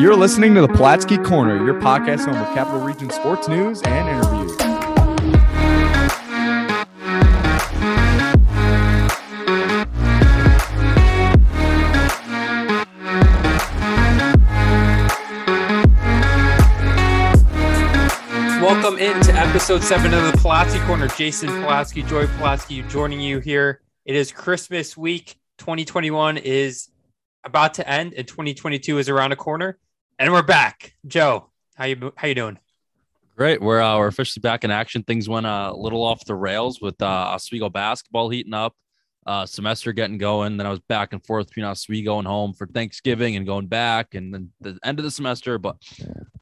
You're listening to the Palatsky Corner, your podcast home of Capital Region sports news and interviews. Welcome into episode seven of the Palatsky Corner. Jason Palatsky, Joey Palatsky joining you here. It is Christmas week. 2021 is about to end and 2022 is around a corner. And we're back. Joe, how you how you doing? Great. We're uh, we're officially back in action. Things went uh, a little off the rails with uh, Oswego basketball heating up, uh, semester getting going. Then I was back and forth between Oswego and home for Thanksgiving and going back, and then the end of the semester. But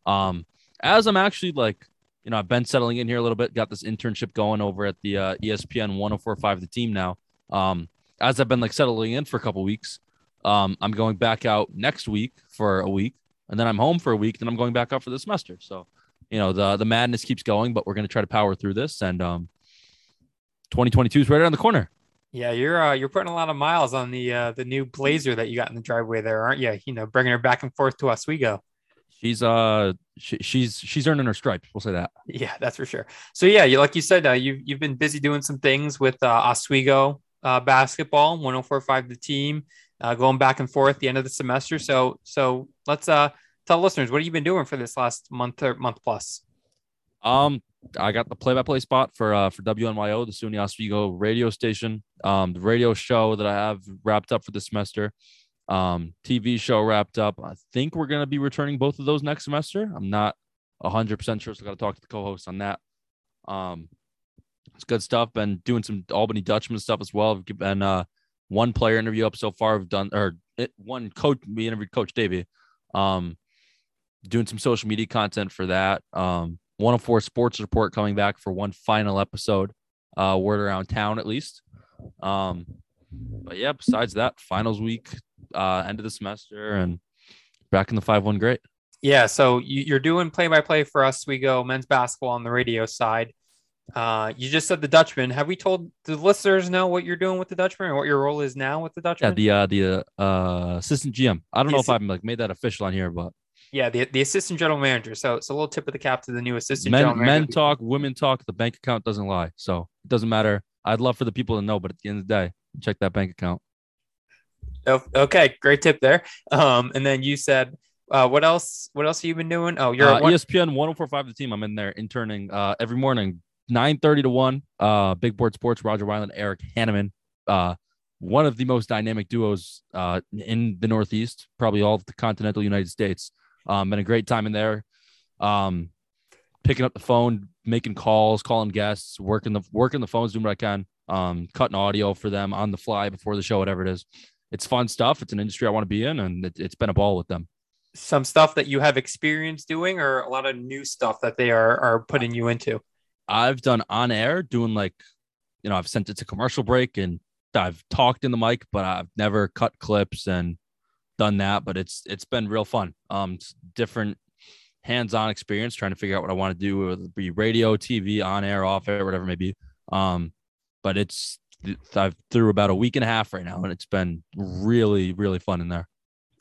um, as I'm actually like, you know, I've been settling in here a little bit. Got this internship going over at the uh, ESPN 104.5 The Team now. Um, as I've been like settling in for a couple weeks, um, I'm going back out next week for a week, and then I'm home for a week. Then I'm going back out for the semester. So, you know, the the madness keeps going, but we're going to try to power through this. And um, 2022 is right around the corner. Yeah, you're uh, you're putting a lot of miles on the uh, the new Blazer that you got in the driveway there, aren't you? You know, bringing her back and forth to Oswego. She's uh she, she's she's earning her stripes. We'll say that. Yeah, that's for sure. So yeah, you like you said, uh, you you've been busy doing some things with uh, Oswego uh, basketball, 1045 the team, uh, going back and forth the end of the semester. So so let's uh tell listeners what have you been doing for this last month or month plus? Um, I got the play-by-play spot for uh for WNYO, the SUNY Oswego radio station. Um, the radio show that I have wrapped up for the semester. Um, TV show wrapped up. I think we're gonna be returning both of those next semester. I'm not hundred percent sure, so I got to talk to the co-host on that. Um, it's good stuff. Been doing some Albany Dutchmen stuff as well. And uh, one player interview up so far. I've done or it, one coach. We interviewed Coach Davey. Um, doing some social media content for that. Um, 104 Sports Report coming back for one final episode. Uh, word around town at least. Um, but yeah, besides that, finals week, uh, end of the semester, and back in the five one great. Yeah, so you, are doing play by play for Oswego men's basketball on the radio side. Uh, you just said the Dutchman. Have we told the listeners know what you're doing with the Dutchman or what your role is now with the Dutchman? Yeah, the uh, the uh, assistant GM. I don't the know if I've like made that official on here, but yeah, the, the assistant general manager. So it's a little tip of the cap to the new assistant. Men, men talk, women talk. The bank account doesn't lie, so it doesn't matter. I'd love for the people to know, but at the end of the day, check that bank account. Oh, okay, great tip there. Um, and then you said, uh, what else? What else have you been doing? Oh, you're uh, one- ESPN 104.5 The team. I'm in there interning uh, every morning, 9:30 to one. Uh, Big Board Sports, Rodger Wyland, Eric Hanneman. Uh, one of the most dynamic duos uh, in the Northeast, probably all of the continental United States. Um, been a great time in there. Um, picking up the phone, making calls, calling guests, working the working the phones, doing what I can, um, cutting audio for them on the fly before the show, whatever it is. It's fun stuff. It's an industry I want to be in, and it, it's been a ball with them. Some stuff that you have experience doing, or a lot of new stuff that they are are putting you into. I've done on air, doing like, you know, I've sent it to commercial break and I've talked in the mic, but I've never cut clips and done that. But it's it's been real fun. Um, different hands-on experience trying to figure out what I want to do, whether it be radio, TV, on air, off air, whatever it may be. Um, but it's I've through about a week and a half right now, and it's been really, really fun in there.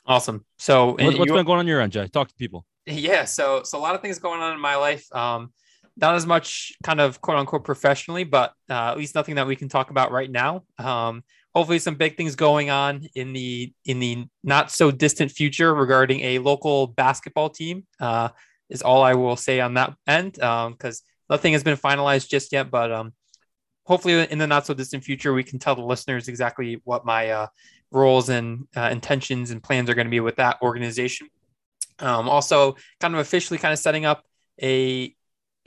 Awesome. So, what, has been going on your end, Jay? Talk to people. Yeah, so so a lot of things going on in my life. Um, not as much kind of quote unquote professionally, but uh, at least nothing that we can talk about right now. Um, hopefully, some big things going on in the in the not so distant future regarding a local basketball team. Uh, is all I will say on that end because um, nothing has been finalized just yet. But um, hopefully, in the not so distant future, we can tell the listeners exactly what my uh, roles and uh, intentions and plans are going to be with that organization. Um, also, kind of officially, kind of setting up a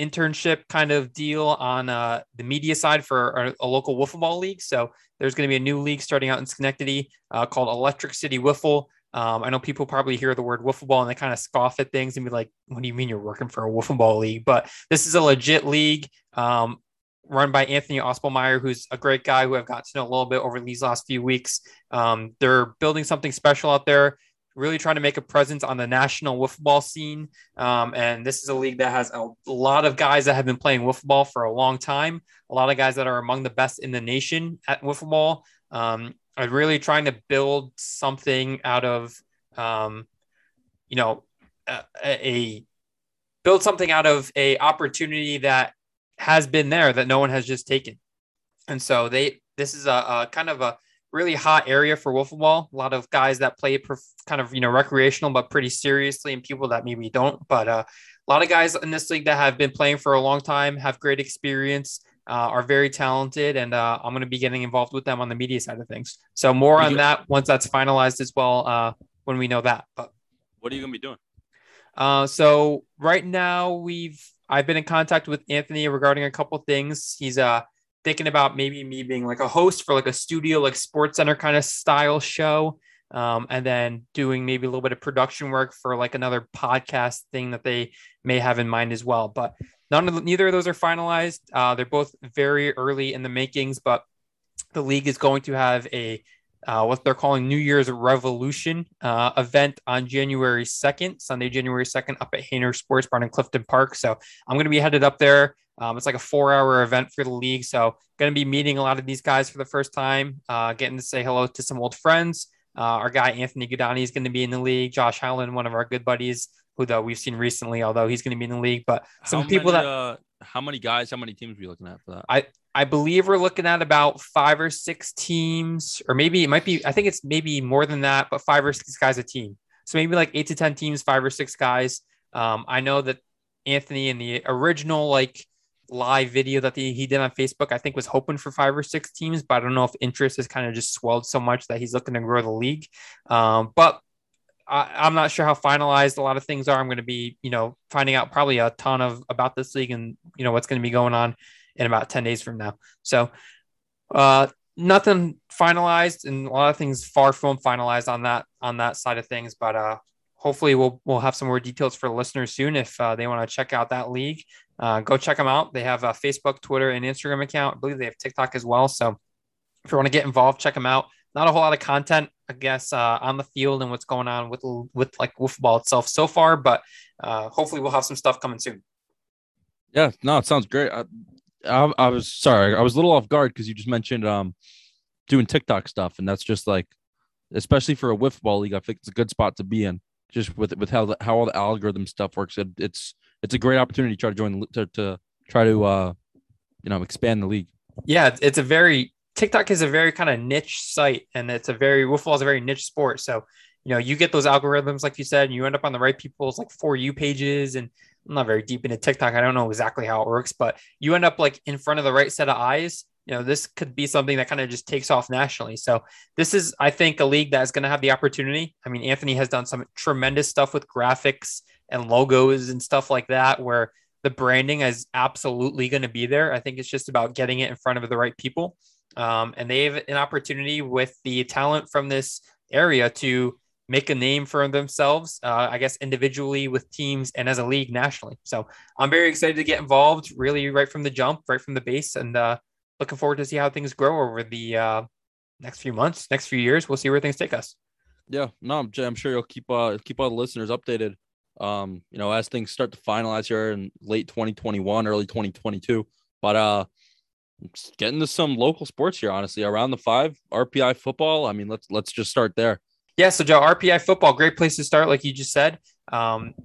internship kind of deal on uh, the media side for a, local wiffle ball league. So there's going to be a new league starting out in Schenectady uh, called Electric City Wiffle. Um, I know people probably hear the word wiffle ball and they kind of scoff at things and be like, "What do you mean you're working for a wiffle ball league?" But this is a legit league um, run by Anthony Ospelmeyer, who's a great guy who I've got to know a little bit over these last few weeks. Um, they're building something special out there really trying to make a presence on the national wiffle ball scene. Um, and this is a league that has a lot of guys that have been playing wiffle ball for a long time. A lot of guys that are among the best in the nation at wiffle ball. Um, I'm really trying to build something out of, um, you know, a, a build something out of a opportunity that has been there that no one has just taken. And so they this is a, a kind of a really hot area for wiffle ball. A lot of guys that play it kind of you know recreational, but pretty seriously, and people that maybe don't. But uh, a lot of guys in this league that have been playing for a long time have great experience. Uh, are very talented, and uh, I'm going to be getting involved with them on the media side of things. So more on that once that's finalized as well. Uh, when we know that, but what are you going to be doing? Uh, so right now we've I've been in contact with Anthony regarding a couple things. He's uh thinking about maybe me being like a host for like a studio like sports center kind of style show um, and then doing maybe a little bit of production work for like another podcast thing that they may have in mind as well. But none of the, neither of those are finalized. Uh, they're both very early in the makings but the league is going to have a uh, what they're calling New Year's Revolution uh, event on January 2nd, Sunday, January 2nd, up at Hayner Sports Barn in Clifton Park. So I'm going to be headed up there. Um, it's like a four hour event for the league. So going to be meeting a lot of these guys for the first time, uh, getting to say hello to some old friends. Uh, our guy, Anthony Gudani, is going to be in the league. Josh Howland, one of our good buddies, who though we've seen recently, although he's going to be in the league. But some how people many, that uh, how many guys, how many teams are you looking at for that? I I believe we're looking at about five or six teams, or maybe it might be. I think it's maybe more than that, but five or six guys a team. So maybe like eight to ten teams, five or six guys. Um, I know that Anthony in the original like live video that the, he did on Facebook, I think was hoping for five or six teams, but I don't know if interest has kind of just swelled so much that he's looking to grow the league. Um, but I, am not sure how finalized a lot of things are. I'm going to be, you know, finding out probably a ton of about this league and you know what's going to be going on in about 10 days from now. So, uh, nothing finalized and a lot of things far from finalized on that on that side of things. But uh, hopefully we'll we'll have some more details for listeners soon if uh, they want to check out that league. Uh, go check them out. They have a Facebook, Twitter, and Instagram account. I believe they have TikTok as well. So if you want to get involved, check them out. Not a whole lot of content, I guess, uh, on the field and what's going on with with like football itself so far, but uh, hopefully we'll have some stuff coming soon. Yeah, no, it sounds great. I, I, I was sorry, I was a little off guard because you just mentioned um doing TikTok stuff, and that's just like, especially for a wiffle ball league, I think it's a good spot to be in. Just with with how the, how all the algorithm stuff works, it, it's it's a great opportunity to try to join to, to try to uh you know expand the league. Yeah, it's a very TikTok is a very kind of niche site, and it's a very wiffle is a very niche sport. So you know you get those algorithms like you said, and you end up on the right people's like for you pages and I'm not very deep into TikTok. I don't know exactly how it works, but you end up like in front of the right set of eyes. You know, this could be something that kind of just takes off nationally. So this is, I think, a league that is going to have the opportunity. I mean, Anthony has done some tremendous stuff with graphics and logos and stuff like that, where the branding is absolutely going to be there. I think it's just about getting it in front of the right people. Um, and they have an opportunity with the talent from this area to make a name for themselves, uh, I guess, individually with teams and as a league nationally. So I'm very excited to get involved really right from the jump, right from the base, and uh, looking forward to see how things grow over the uh, next few months, next few years. We'll see where things take us. Yeah, no, I'm, I'm sure you'll keep uh, keep all the listeners updated. Um, you know, as things start to finalize here in late 2021, early 2022. But uh, getting to some local sports here, honestly, around the five RPI football. I mean, let's let's just start there. Yeah, so Joe, RPI football, great place to start, like you just said. Um,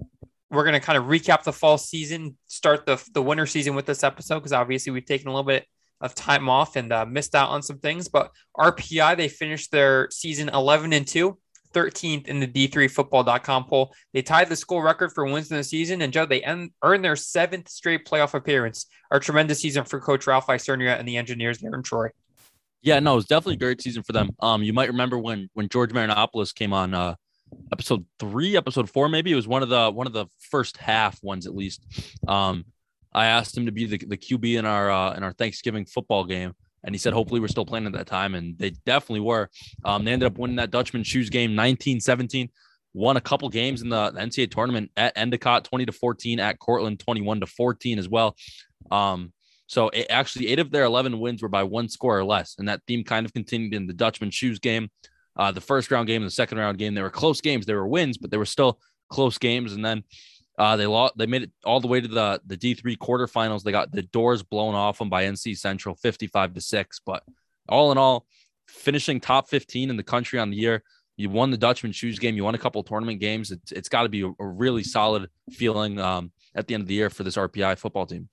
we're going to kind of recap the fall season, start the, the winter season with this episode because obviously we've taken a little bit of time off and uh, missed out on some things. But RPI, they finished their season 11 and 2, 13th in the D3Football.com poll. They tied the school record for wins in the season. And Joe, they end, earned their seventh straight playoff appearance. A tremendous season for Coach Ralph Isernia and the Engineers there in Troy. Yeah, no, it was definitely a great season for them. Um, you might remember when when George Marinopoulos came on uh episode three, episode four, maybe it was one of the one of the first half ones at least. Um, I asked him to be the, the QB in our uh, in our Thanksgiving football game, and he said hopefully we're still playing at that time, and they definitely were. Um, they ended up winning that Dutchman shoes game 19-17, won a couple games in the NCAA tournament at Endicott 20 to 14, at Cortland 21 to 14 as well. Um, so it, actually, eight of their 11 wins were by one score or less. And that theme kind of continued in the Dutchman Shoes game, uh, the first round game, the second round game. They were close games. They were wins, but they were still close games. And then uh, they lost. They made it all the way to the the D three quarterfinals. They got the doors blown off them by NC Central, 55 to six. But all in all, finishing top 15 in the country on the year. you won the Dutchman shoes game, you won a couple tournament games. It's, it's got to be a, a, really solid feeling um, at the end of the year for this RPI football team.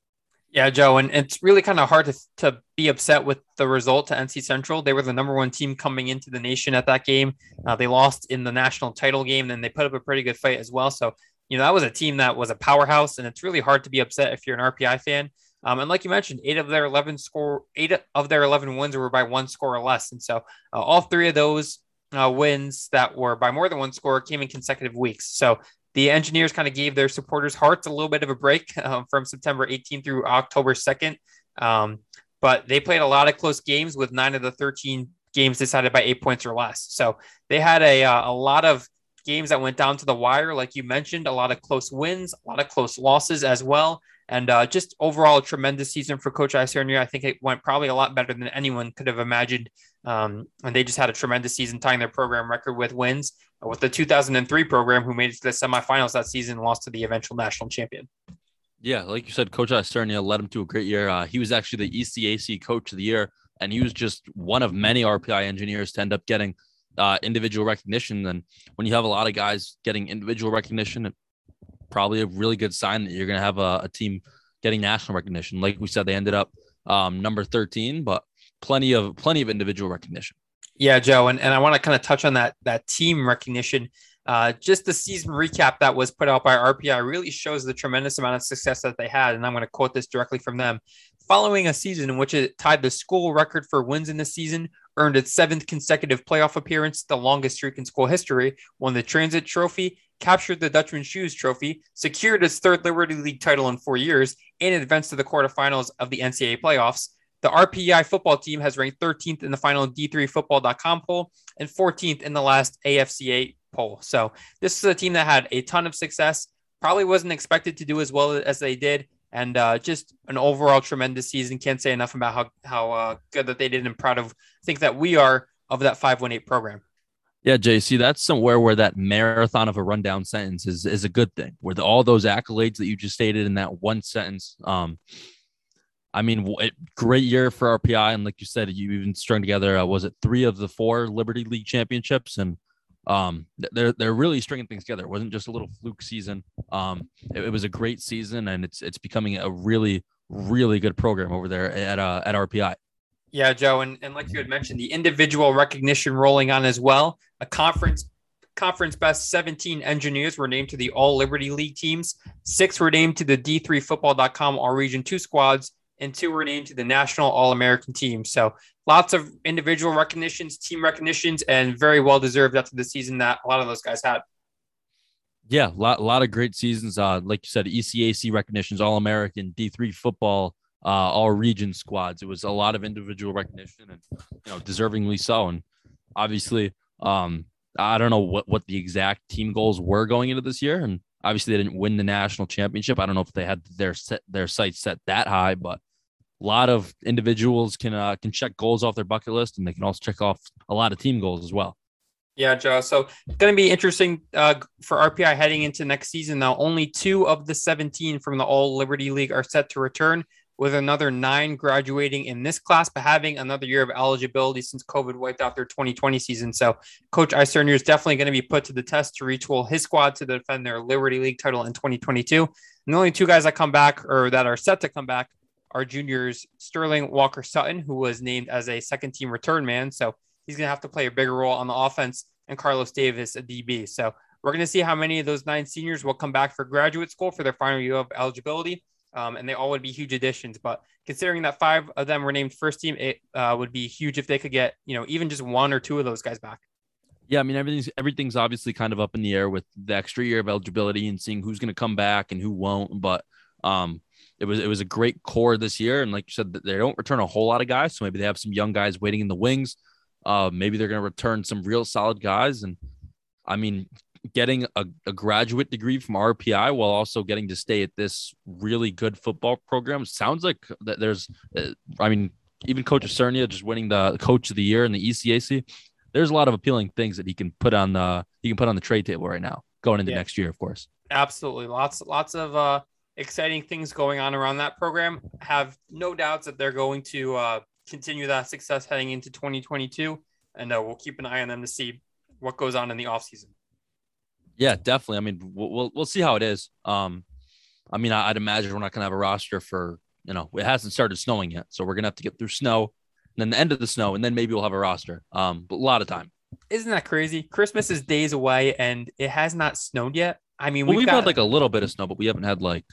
Yeah, Joe, and it's really kind of hard to, to be upset with the result to NC Central. They were the number one team coming into the nation at that game. Uh, they lost in the national title game, and they put up a pretty good fight as well. So, you know, that was a team that was a powerhouse, and it's really hard to be upset if you're an RPI fan. Um, and like you mentioned, eight of their 11 score, eight of their 11 wins were by one score or less. And so uh, all three of those uh, wins that were by more than one score came in consecutive weeks. So the engineers kind of gave their supporters' hearts a little bit of a break um, from September 18th through October 2nd. Um, but they played a lot of close games with nine of the 13 games decided by eight points or less. So they had a, uh, a lot of games that went down to the wire, like you mentioned, a lot of close wins, a lot of close losses as well. And uh, just overall, a tremendous season for Coach Isernia. I think it went probably a lot better than anyone could have imagined. Um, and they just had a tremendous season, tying their program record with wins with the 2003 program, who made it to the semifinals that season lost to the eventual national champion. Yeah, like you said, Coach Isernia led him to a great year. Uh, he was actually the ECAC Coach of the Year, and he was just one of many RPI engineers to end up getting uh, individual recognition. And when you have a lot of guys getting individual recognition, probably a really good sign that you're going to have a, a, team getting national recognition. Like we said, they ended up um, number 13, but plenty of plenty of individual recognition. Yeah, Joe, and, and I want to kind of touch on that that team recognition. Uh, just the season recap that was put out by RPI really shows the tremendous amount of success that they had. And I'm going to quote this directly from them. Following a season in which it tied the school record for wins in the season, earned its seventh consecutive playoff appearance, the longest streak in school history, won the Transit Trophy, captured the Dutchman Shoes Trophy, secured its third Liberty League title in four years, and advanced to the quarterfinals of the NCAA playoffs. The RPI football team has ranked 13th in the final D3Football.com poll and 14th in the last AFCA poll. So this is a team that had a ton of success. Probably wasn't expected to do as well as they did, and uh, just an overall tremendous season. Can't say enough about how how uh, good that they did, and proud of think that we are of that 518 program. Yeah, JC, that's somewhere where that marathon of a rundown sentence is is a good thing. Where the, all those accolades that you just stated in that one sentence, um, I mean, great year for RPI, and like you said, you even strung together. Uh, was it three of the four Liberty League championships? And um, they're they're really stringing things together. It wasn't just a little fluke season. Um, it, it, was a great season, and it's it's becoming a really really good program over there at uh, at RPI. Yeah, Joe, and, and like you had mentioned, the individual recognition rolling on as well. A conference conference best 17 engineers were named to the All Liberty League teams. Six were named to the D3Football.com All Region Two squads, and two were named to the National All American team. So lots of individual recognitions, team recognitions, and very well deserved after the season that a lot of those guys had. Yeah, a lot, a lot of great seasons. Uh, like you said, ECAC recognitions, All American, D3 football, uh, all region squads. It was a lot of individual recognition and, you know, deservingly so. And obviously, um, I don't know what, what the exact team goals were going into this year. And obviously, they didn't win the national championship. I don't know if they had their set, their sights set that high, but a lot of individuals can uh, can check goals off their bucket list, and they can also check off a lot of team goals as well. Yeah, Joe. So it's going to be interesting uh, for RPI heading into next season. Now, only two of the 17 from the All Liberty League are set to return, with another nine graduating in this class, but having another year of eligibility since COVID wiped out their 2020 season. So, Coach Isernia is definitely going to be put to the test to retool his squad to defend their Liberty League title in 2022. And the only two guys that come back or that are set to come back our juniors Sterling Walker Sutton, who was named as a second team return man. So he's going to have to play a bigger role on the offense, and Carlos Davis, a DB. So we're going to see how many of those nine seniors will come back for graduate school for their final year of eligibility. Um, and they all would be huge additions. But considering that five of them were named first team, it uh, would be huge if they could get, you know, even just one or two of those guys back. Yeah, I mean everything's everything's obviously kind of up in the air with the extra year of eligibility and seeing who's going to come back and who won't. But um, it was it was a great core this year, and like you said, they don't return a whole lot of guys, so maybe they have some young guys waiting in the wings. Uh, maybe they're going to return some real solid guys, and I mean, getting a, a graduate degree from RPI while also getting to stay at this really good football program sounds like that. There's, uh, I mean, even Coach Cernia just winning the Coach of the Year in the ECAC. There's a lot of appealing things that he can put on the he can put on the trade table right now going into yeah. next year, of course. Absolutely, lots lots of uh, exciting things going on around that program. Have no doubts that they're going to uh, continue that success heading into 2022, and uh, we'll keep an eye on them to see what goes on in the offseason. Yeah, definitely. I mean, we'll, we'll, we'll see how it is. Um, I mean, I'd imagine we're not going to have a roster for, you know, it hasn't started snowing yet. So we're going to have to get through snow and then the end of the snow, and then maybe we'll have a roster. Um, but a lot of time. Isn't that crazy? Christmas is days away and it has not snowed yet. I mean, Well, we've, we've, got had like a little bit of snow, but we haven't had like,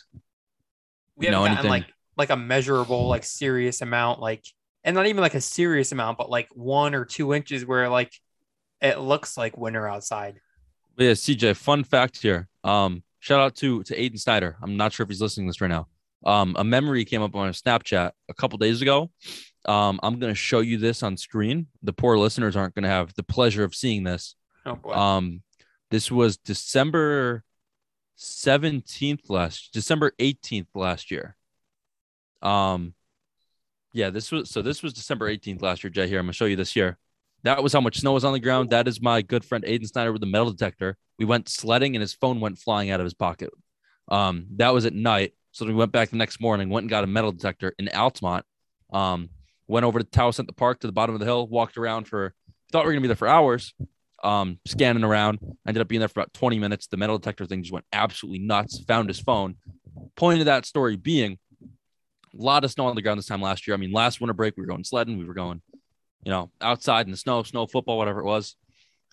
we you know, anything. like like a measurable, like serious amount, like and not even like a serious amount, but like one or two inches where like it looks like winter outside. But yeah, CJ, fun fact here. Um, shout out to to Aiden Snyder. I'm not sure if he's listening to this right now. Um, a memory came up on a Snapchat a couple days ago. Um, I'm gonna show you this on screen. The poor listeners aren't gonna have the pleasure of seeing this. Oh boy. Um, this was December 17th last December 18th last year. Um, yeah, this was so this was December 18th last year, Jay. Here, I'm gonna show you this year. That was how much snow was on the ground. That is my good friend Aiden Snyder with the metal detector. We went sledding and his phone went flying out of his pocket. Um, that was at night. So we went back the next morning, went and got a metal detector in Altamont. Um, went over to Tower the Park to the bottom of the hill, walked around for thought we were gonna be there for hours. Um, scanning around, ended up being there for about 20 minutes. The metal detector thing just went absolutely nuts. Found his phone. Point of that story being a lot of snow on the ground this time last year. I mean, last winter break, we were going sledding, we were going, you know, outside in the snow, snow football, whatever it was.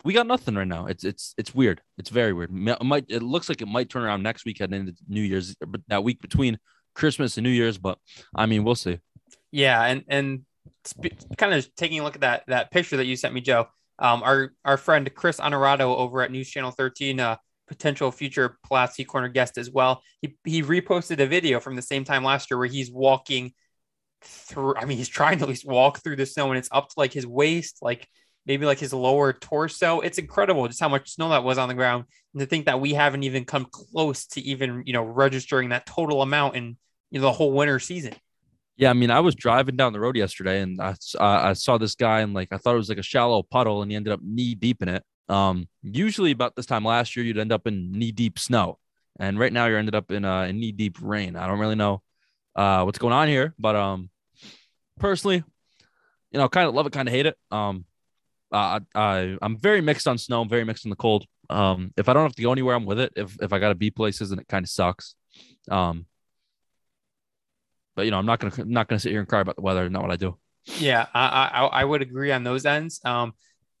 We got nothing right now. It's it's it's weird. It's very weird. It might it looks like it might turn around next week heading into New Year's, but that week between Christmas and New Year's. But I mean, we'll see. Yeah, and and kind of taking a look at that that picture that you sent me, Joe. Um, our our friend Chris Honorado over at News Channel 13, uh, potential future Palatsky Corner guest as well. He he reposted a video from the same time last year where he's walking through. I mean, he's trying to at least walk through the snow, and it's up to like his waist, like maybe like his lower torso. It's incredible just how much snow that was on the ground, and to think that we haven't even come close to even you know registering that total amount in you know the whole winter season. Yeah, I mean, I was driving down the road yesterday and I, I saw this guy and like I thought it was like a shallow puddle and he ended up knee deep in it. Um, usually about this time last year you'd end up in knee deep snow, and right now you're ended up in uh knee deep rain. I don't really know uh what's going on here, but um, personally, you know, kind of love it, kind of hate it. Um, I, I I'm very mixed on snow. I'm very mixed on the cold. Um, if I don't have to go anywhere, I'm with it. If if I got to be places, and it kind of sucks. Um, but you know, I'm not gonna I'm not gonna sit here and cry about the weather. Not what I do. Yeah, I, I I would agree on those ends. Um,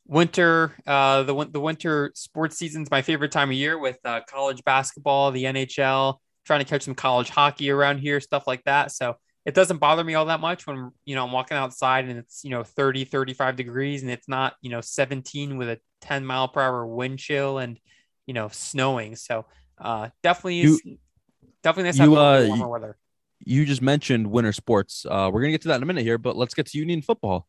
winter, uh, the the winter sports season's my favorite time of year with uh, college basketball, the NHL, trying to catch some college hockey around here, stuff like that. So it doesn't bother me all that much when you know I'm walking outside and it's you know 30, 35 degrees and it's not you know 17 with a 10 mile per hour wind chill and you know snowing. So uh, definitely is definitely nice you, uh, warmer weather. You just mentioned winter sports. Uh, we're gonna get to that in a minute here, but let's get to Union football.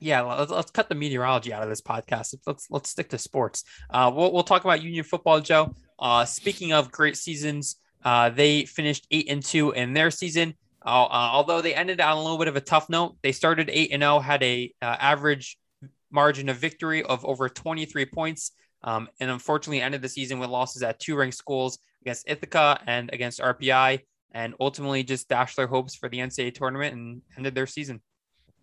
Yeah, let's, let's cut the meteorology out of this podcast. Let's let's stick to sports. Uh, we'll we'll talk about Union football, Joe. Uh, speaking of great seasons, uh, they finished eight and two in their season. Uh, uh, although they ended on a little bit of a tough note, they started eight and zero, had a uh, average margin of victory of over twenty three points, um, and unfortunately ended the season with losses at two ranked schools against Ithaca and against RPI, and ultimately just dashed their hopes for the NCAA tournament and ended their season.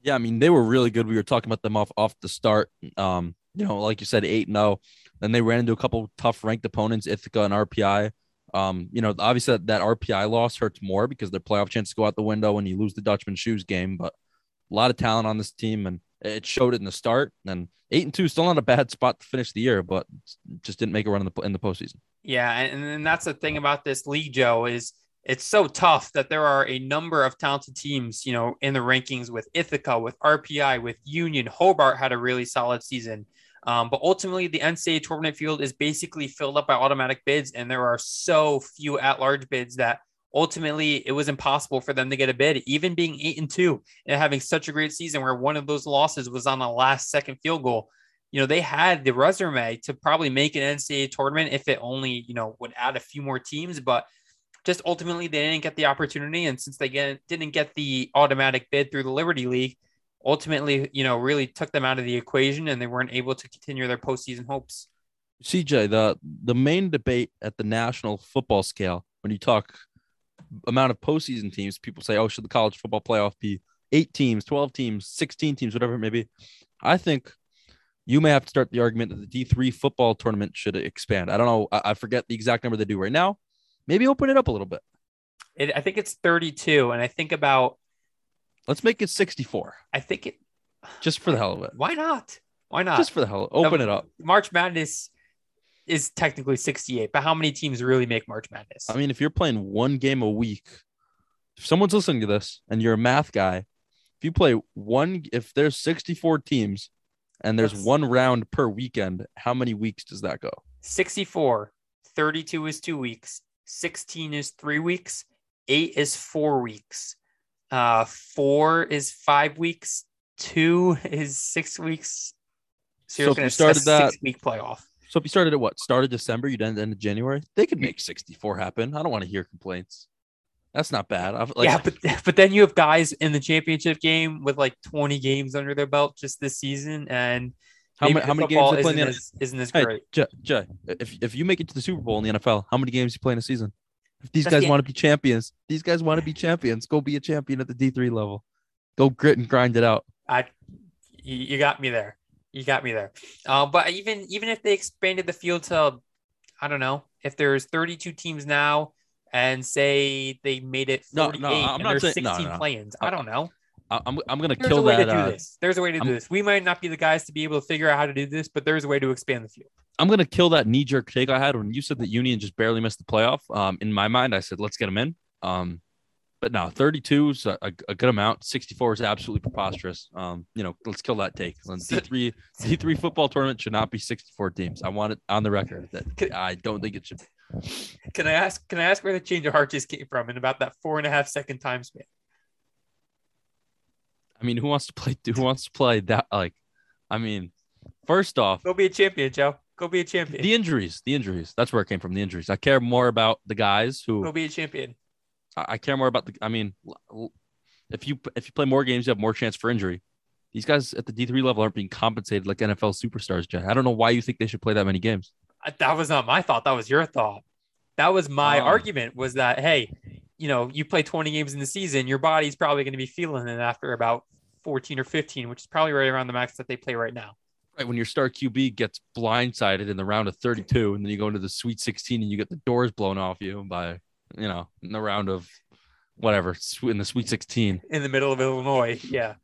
Yeah, I mean they were really good. We were talking about them off off the start. Um, you know, like you said, eight and zero. Then they ran into a couple tough ranked opponents, Ithaca and RPI. Um, you know, obviously that, that RPI loss hurts more because their playoff chances go out the window when you lose the Dutchman shoes game. But a lot of talent on this team, and it showed it in the start. And eight and two, still not a bad spot to finish the year, but just didn't make a run in the in the postseason. Yeah, and, and that's the thing about this league, Joe, is it's so tough that there are a number of talented teams, you know, in the rankings with Ithaca, with RPI, with Union. Hobart had a really solid season. Um, but ultimately, the NCAA tournament field is basically filled up by automatic bids, and there are so few at-large bids that ultimately it was impossible for them to get a bid, even being eight and two and having such a great season where one of those losses was on a last-second field goal you know, they had the resume to probably make an NCAA tournament if it only, you know, would add a few more teams, but just ultimately they didn't get the opportunity. And since they get, didn't get the automatic bid through the Liberty League, ultimately, you know, really took them out of the equation and they weren't able to continue their postseason hopes. CJ, the the main debate at the national football scale, when you talk amount of postseason teams, people say, "Oh, should the college football playoff be eight teams, twelve teams, sixteen teams, whatever it may be?" I think you may have to start the argument that the D3 football tournament should expand. I don't know. I, I forget the exact number they do right now. Maybe open it up a little bit. It, I think it's 32, and I think about Let's make it 64 I think it. just for the hell of it. Why not? Why not? Just for the hell. Open it up. March Madness is technically 68, but how many teams really make March Madness? I mean, if you're playing one game a week, if someone's listening to this and you're a math guy, if you play one, if there's 64 teams and there's That's- one round per weekend, how many weeks does that go? 64, 32 is two weeks, 16 is three weeks, eight is four weeks, uh, four is five weeks, two is six weeks. So you're if looking at started a that- six week playoff. So if you started at what? Started December, you'd end end of January. They could make 64 happen. I don't want to hear complaints. That's not bad. I've, like, yeah, but but then you have guys in the championship game with like 20 games under their belt just this season, and how, maybe many, how many games they play in isn't the as, isn't as Hey, great. Jay, Jay, if if you make it to the Super Bowl in the NFL, how many games you play in a season? If these That's guys the- want to be champions, these guys want to be champions. Go be a champion at the D three level. Go grit and grind it out. I, you, you got me there. You got me there. Uh, but even even if they expanded the field to, I don't know, if there's 32 teams now, and say they made it No, 48, no, I'm and not there's saying- 16 no, no, no. play-ins. I don't know. I'm I'm gonna There's kill that. to do uh, this. There's a way to do I'm- this. We might not be the guys to be able to figure out how to do this, but there's a way to expand the field. I'm gonna kill that knee jerk take I had when you said that Union just barely missed the playoff. Um, in my mind, I said let's get them in. Um, but no, 32 is a, a good amount. 64 is absolutely preposterous. Um, you know, let's kill that take. D three D three football tournament should not be 64 teams. I want it on the record that I don't think it should. Can I ask? Can I ask where the change of heart just came from, and about that four and a half second time span? I mean, who wants to play? Who wants to play that? Like, I mean, first off, Go be a champion, Joe. Go be a champion. the injuries. The injuries. That's where it came from. The injuries. I care more about the guys who Go be a champion. I I care more about the. I mean, if you if you play more games, you have more chance for injury. These guys at the D three level aren't being compensated like NFL superstars, Jay. I don't know why you think they should play that many games. I- That was not my thought. That was your thought. That was my Oh. argument. Was that hey, you know, you play 20 games in the season, your body's probably going to be feeling it after about 14 or 15, which is probably right around the max that they play right now. Right when your star QB gets blindsided in the round of thirty two, and then you go into the Sweet Sixteen and you get the doors blown off you by, you know, in the round of whatever in the Sweet Sixteen. in the middle of Illinois. Yeah.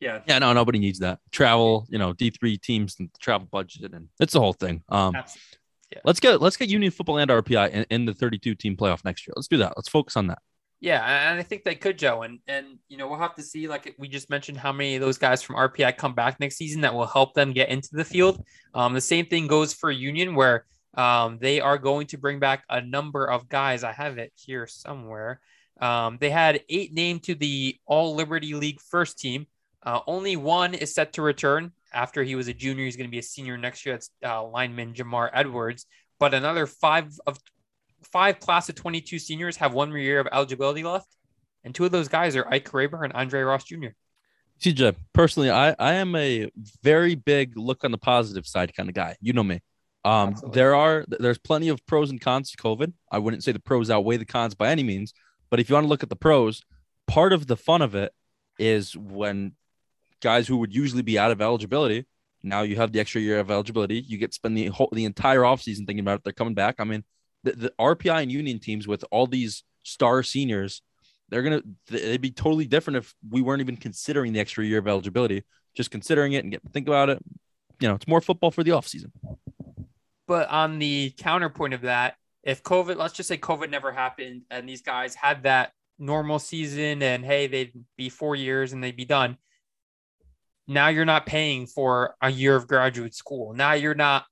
Yeah. Yeah, no, nobody needs that. Travel, you know, D three teams and travel budget, and it's the whole thing. Um, Absolutely. let's get let's get Union football and RPI in, in the thirty two team playoff next year. Let's do that. Let's focus on that. Yeah, and I think they could, Joe. And and you know, we'll have to see, like we just mentioned, how many of those guys from RPI come back next season that will help them get into the field. Um, the same thing goes for Union, where um, they are going to bring back a number of guys. I have it here somewhere. Um, they had eight named to the All Liberty League first team. Uh, only one is set to return after he was a junior. He's going to be a senior next year. That's uh, lineman Jamar Edwards. But another five of five class of 22 seniors have one more year of eligibility left. And two of those guys are Ike Raber and Andre Ross Jr. TJ, personally, I, I am a very big look on the positive side kind of guy. You know me. Um, Absolutely. there are there's plenty of pros and cons to COVID. I wouldn't say the pros outweigh the cons by any means, but if you want to look at the pros, part of the fun of it is when guys who would usually be out of eligibility now you have the extra year of eligibility. You get to spend the whole the entire offseason thinking about it. They're coming back. I mean, the, the RPI and Union teams with all these star seniors, they're gonna they'd be totally different if we weren't even considering the extra year of eligibility. Just considering it and get think about it. You know, it's more football for the offseason. But on the counterpoint of that, if COVID, let's just say COVID never happened and these guys had that normal season and hey, they'd be four years and they'd be done. Now you're not paying for a year of graduate school. Now you're not,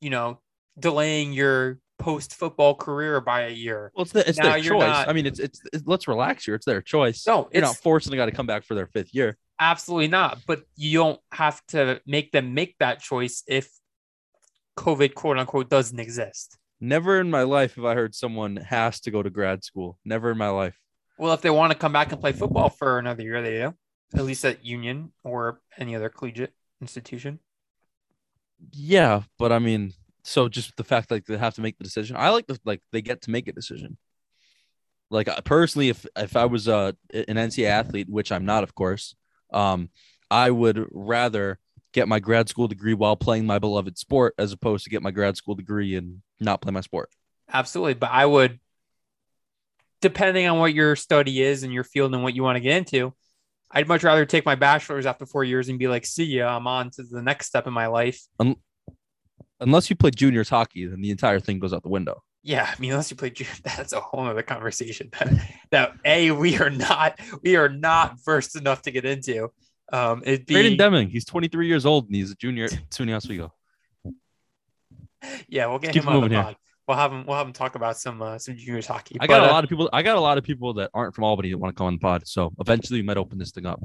you know, delaying your post football career by a year. Well, it's, the, it's Now their choice. not- I mean, it's, it's it's let's relax here. It's their choice. No, You're it's not forcing a guy to come back for their fifth year. absolutely not. But you don't have to make them make that choice if COVID quote unquote doesn't exist. Never in my life have I heard someone has to go to grad school. Never in my life. Well, if they want to come back and play football for another year, they do. At least at Union or any other collegiate institution. Yeah, but I mean, so just the fact like they have to make the decision. I like the like they get to make a decision. Like personally, if if I was uh, an NCAA athlete, which I'm not, of course, um, I would rather get my grad school degree while playing my beloved sport as opposed to get my grad school degree and not play my sport. Absolutely. But I would, depending on what your study is and your field and what you want to get into, I'd much rather take my bachelor's after four years and be like, see ya, I'm on to the next step in my life. Unless you play juniors hockey, then the entire thing goes out the window. Yeah, I mean, unless you play, ju- that's a whole other conversation. That, that a we are not we are not versed enough to get into. Um, it'd be Braden Deming, he's 23 years old and he's a junior at SUNY Oswego. yeah, we'll get Keep him on the here. We'll have him. We'll have him talk about some uh, some juniors hockey. I got But, a uh, lot of people. I got a lot of people that aren't from Albany that want to come on the pod. So eventually, we might open this thing up.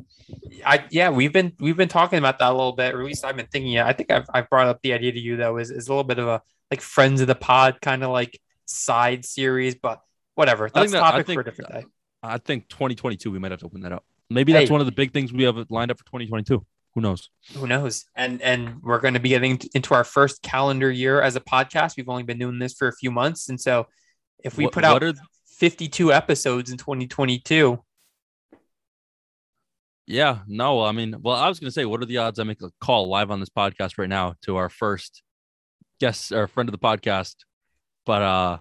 I yeah, we've been we've been talking about that a little bit, or at least I've been thinking. I think I've I've brought up the idea to you though, is is a little bit of a like friends of the pod kind of like side series, but whatever. That's that- topic for a different day. I think 2022 we might have to open that up. Maybe that's Hey. one of the big things we have lined up for 2022. Who knows? Who knows? And and we're going to be getting into our first calendar year as a podcast. We've only been doing this for a few months, and so if we What- put out are 52 episodes in 2022, yeah no I mean well I was gonna say what are the odds I make a call live on this podcast right now to our first guest or friend of the podcast, but uh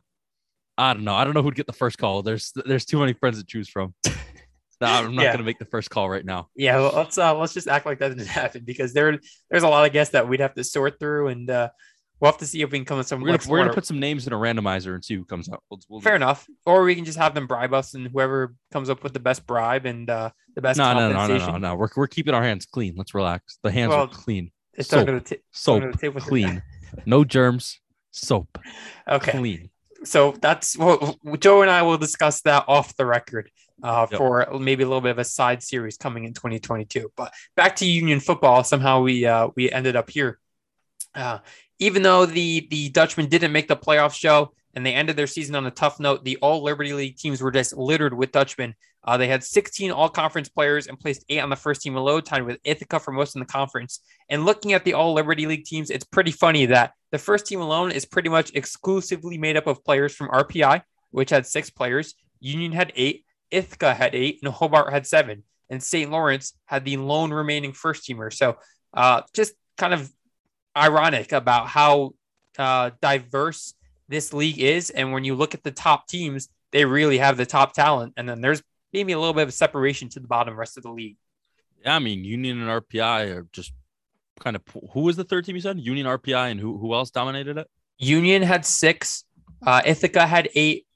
I don't know I don't know who'd get the first call. There's there's too many friends to choose from. No, I'm not Yeah. gonna make the first call right now. yeah, well, let's uh, let's just act like that didn't happen because there there's a lot of guests that we'd have to sort through, and uh, we'll have to see if we can come with some. We're gonna we're gonna put some names in a randomizer and see who comes up. We'll, we'll Fair enough. Or we can just have them bribe us, and whoever comes up with the best bribe and uh, the best No, no, no, no, no, no. We're, we're keeping our hands clean. Let's relax. The hands Well, are clean. It's Soap. under the ta- Soap, under the table clean. No germs. Soap, Okay, clean. so that's well, Joe and I will discuss that off the record uh, Yep. for maybe a little bit of a side series coming in 2022. But back to Union football. Somehow we uh, we ended up here. Uh, even though the the Dutchmen didn't make the playoff show and they ended their season on a tough note, the All Liberty League teams were just littered with Dutchmen. Uh, they had 16 All Conference players and placed eight on the first team alone, tied with Ithaca for most in the conference. And looking at the All Liberty League teams, it's pretty funny that the first team alone is pretty much exclusively made up of players from RPI, which had six players. Union had eight, Ithaca had eight, and Hobart had seven. And St. Lawrence had the lone remaining first teamer. So uh, just kind of ironic about how uh, diverse this league is. And when you look at the top teams, they really have the top talent. And then there's maybe a little bit of a separation to the bottom rest of the league. Yeah, I mean, Union and RPI are just kind of. Who was the third team you said? Union, RPI, and who who else dominated it? Union had six, uh, Ithaca had eight,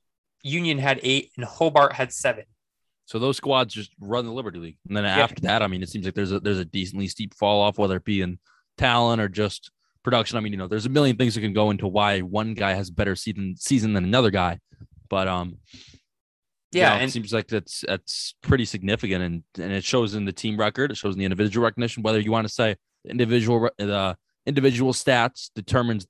Union had eight, and Hobart had seven. So those squads just run the Liberty League, and then after that, I mean, it seems like there's a there's a decently steep fall off, whether it be in talent or just production. I mean, you know, there's a million things that can go into why one guy has a better season season than another guy, but um, you Yeah, know, it seems like that's that's pretty significant, and and it shows in the team record, it shows in the individual recognition. Whether you want to say individual the individual stats determines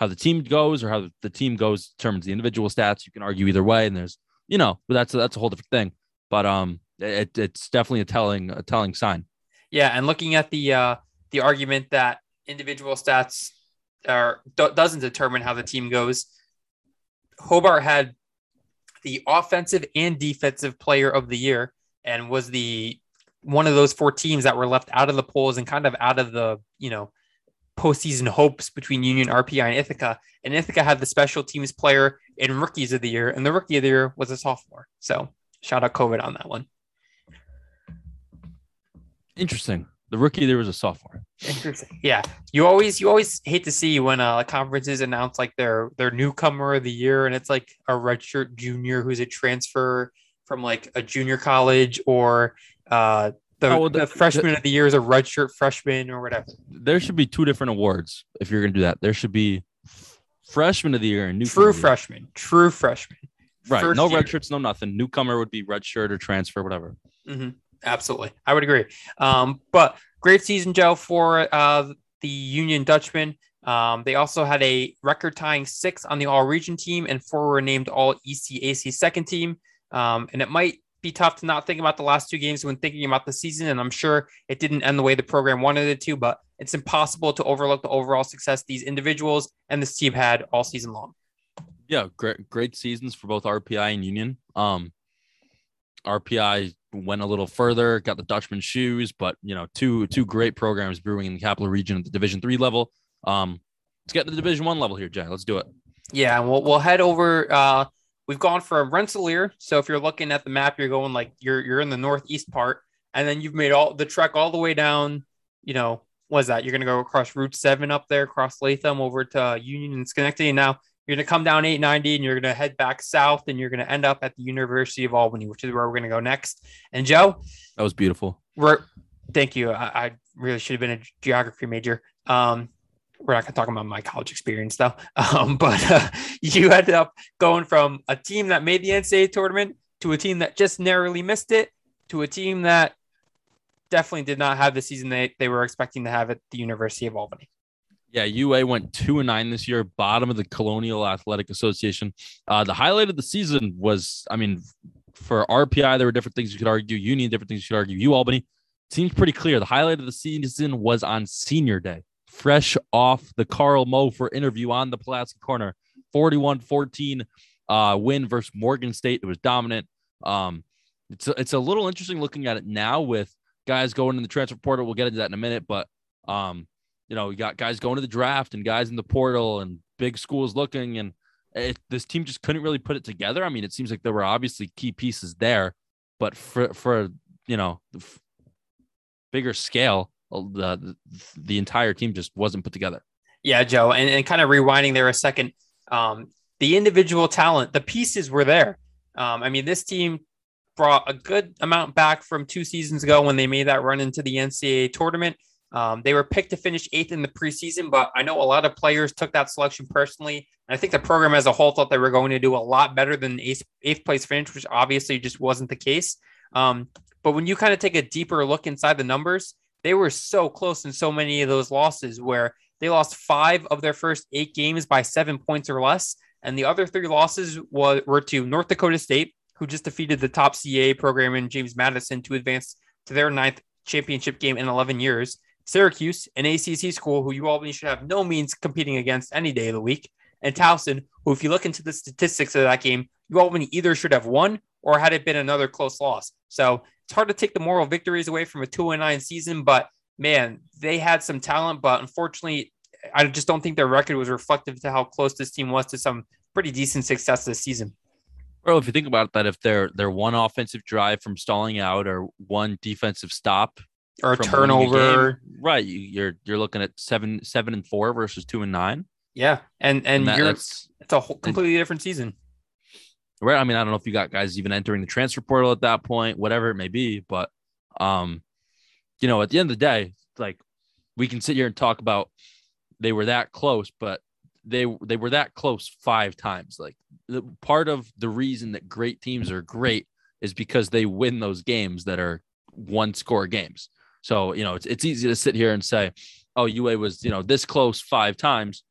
how the team goes, or how the team goes determines the individual stats. You can argue either way, and there's you know, but that's that's a whole different thing. But um, it, it's definitely a telling a telling sign. yeah, and looking at the uh, the argument that individual stats are do- doesn't determine how the team goes. Hobart had the offensive and defensive player of the year and was the one of those four teams that were left out of the polls and kind of out of the you know postseason hopes between Union, RPI, and Ithaca. And Ithaca had the special teams player and rookies of the year, and the rookie of the year was a sophomore. So shout out COVID on that one. Interesting. The rookie there was a sophomore. Interesting. Yeah, you always you always hate to see when uh conferences announce like their their newcomer of the year, and it's like a redshirt junior who's a transfer from like a junior college, or uh the, Oh, well, the, the- freshman of the year is a redshirt freshman or whatever. There should be two different awards if you're gonna do that. There should be freshman of the year and new True freshman, true freshman. Right. First no year. red shirts, no nothing. Newcomer would be redshirt or transfer, whatever. hmm Absolutely, I would agree. Um, but great season, Joe, for uh, the Union Dutchmen. Um, they also had a record-tying six on the All-Region team, and four were named All ECAC second team. Um, and it might be tough to not think about the last two games when thinking about the season. And I'm sure it didn't end the way the program wanted it to, but it's impossible to overlook the overall success these individuals and this team had all season long. Yeah, great great seasons for both RPI and Union. Um RPI went a little further, got the Dutchman shoes, but you know, two two great programs brewing in the capital region at the Division three level. Um, let's get to the Division one level here, Jay. Let's do it. Yeah, we'll we'll head over. Uh, we've gone from Rensselaer. So if you're looking at the map, you're going like you're you're in the northeast part, and then you've made all the trek all the way down. You know, was that you're gonna go across Route Seven up there, across Latham over to Union and Schenectady. Now you're going to come down 890 and you're going to head back south and you're going to end up at the University of Albany, which is where we're going to go next. And Joe, that was beautiful. We're thank you. I, I really should have been a geography major. Um, we're not going to talk about my college experience though. Um, but uh, you ended up going from a team that made the NCAA tournament to a team that just narrowly missed it to a team that definitely did not have the season they, they were expecting to have at the University of Albany. Yeah, UA went two and nine this year, bottom of the Colonial Athletic Association. Uh, the highlight of the season was, I mean, for RPI, there were different things you could argue. Union, different things you could argue. U Albany seems pretty clear. The highlight of the season was on Senior Day, fresh off the Karl Mofor interview on the Palatsky corner, 41-14 uh, win versus Morgan State. It was dominant. Um, it's a, it's a little interesting looking at it now with guys going in the transfer portal. We'll get into that in a minute, but um, you know, you got guys going to the draft and guys in the portal and big schools looking, and it, this team just couldn't really put it together. I mean, it seems like there were obviously key pieces there, but for for you know, bigger scale, the the entire team just wasn't put together. Yeah, Joe, and, and kind of rewinding there a second, um, the individual talent, the pieces were there. Um, I mean, this team brought a good amount back from two seasons ago when they made that run into the NCAA tournament. Um, they were picked to finish eighth in the preseason, but I know a lot of players took that selection personally. And I think the program as a whole thought they were going to do a lot better than eighth, eighth place finish, which obviously just wasn't the case. Um, but when you kind of take a deeper look inside the numbers, they were so close in so many of those losses where they lost five of their first eight games by seven points or less. And the other three losses were, to North Dakota State, who just defeated the top CAA program in James Madison to advance to their ninth championship game in 11 years. Syracuse, an ACC school who you all should have no means competing against any day of the week, and Towson, who, if you look into the statistics of that game, you Albany either should have won or had it been another close loss. So it's hard to take the moral victories away from a two and nine season, but man, they had some talent, but unfortunately, I just don't think their record was reflective to how close this team was to some pretty decent success this season. Well, if you think about that, if they're they're one offensive drive from stalling out or one defensive stop or a turnover. A right. You're you're looking at seven seven and four versus two and nine. Yeah, and and, and that, you're it's a whole completely different season. Right. I mean, I don't know if you got guys even entering the transfer portal at that point, whatever it may be, but um, you know, at the end of the day, like we can sit here and talk about they were that close, but they they were that close five times. Like the, part of the reason that great teams are great is because they win those games that are one score games. So, you know, it's, it's easy to sit here and say, oh, UA was, you know, this close five times.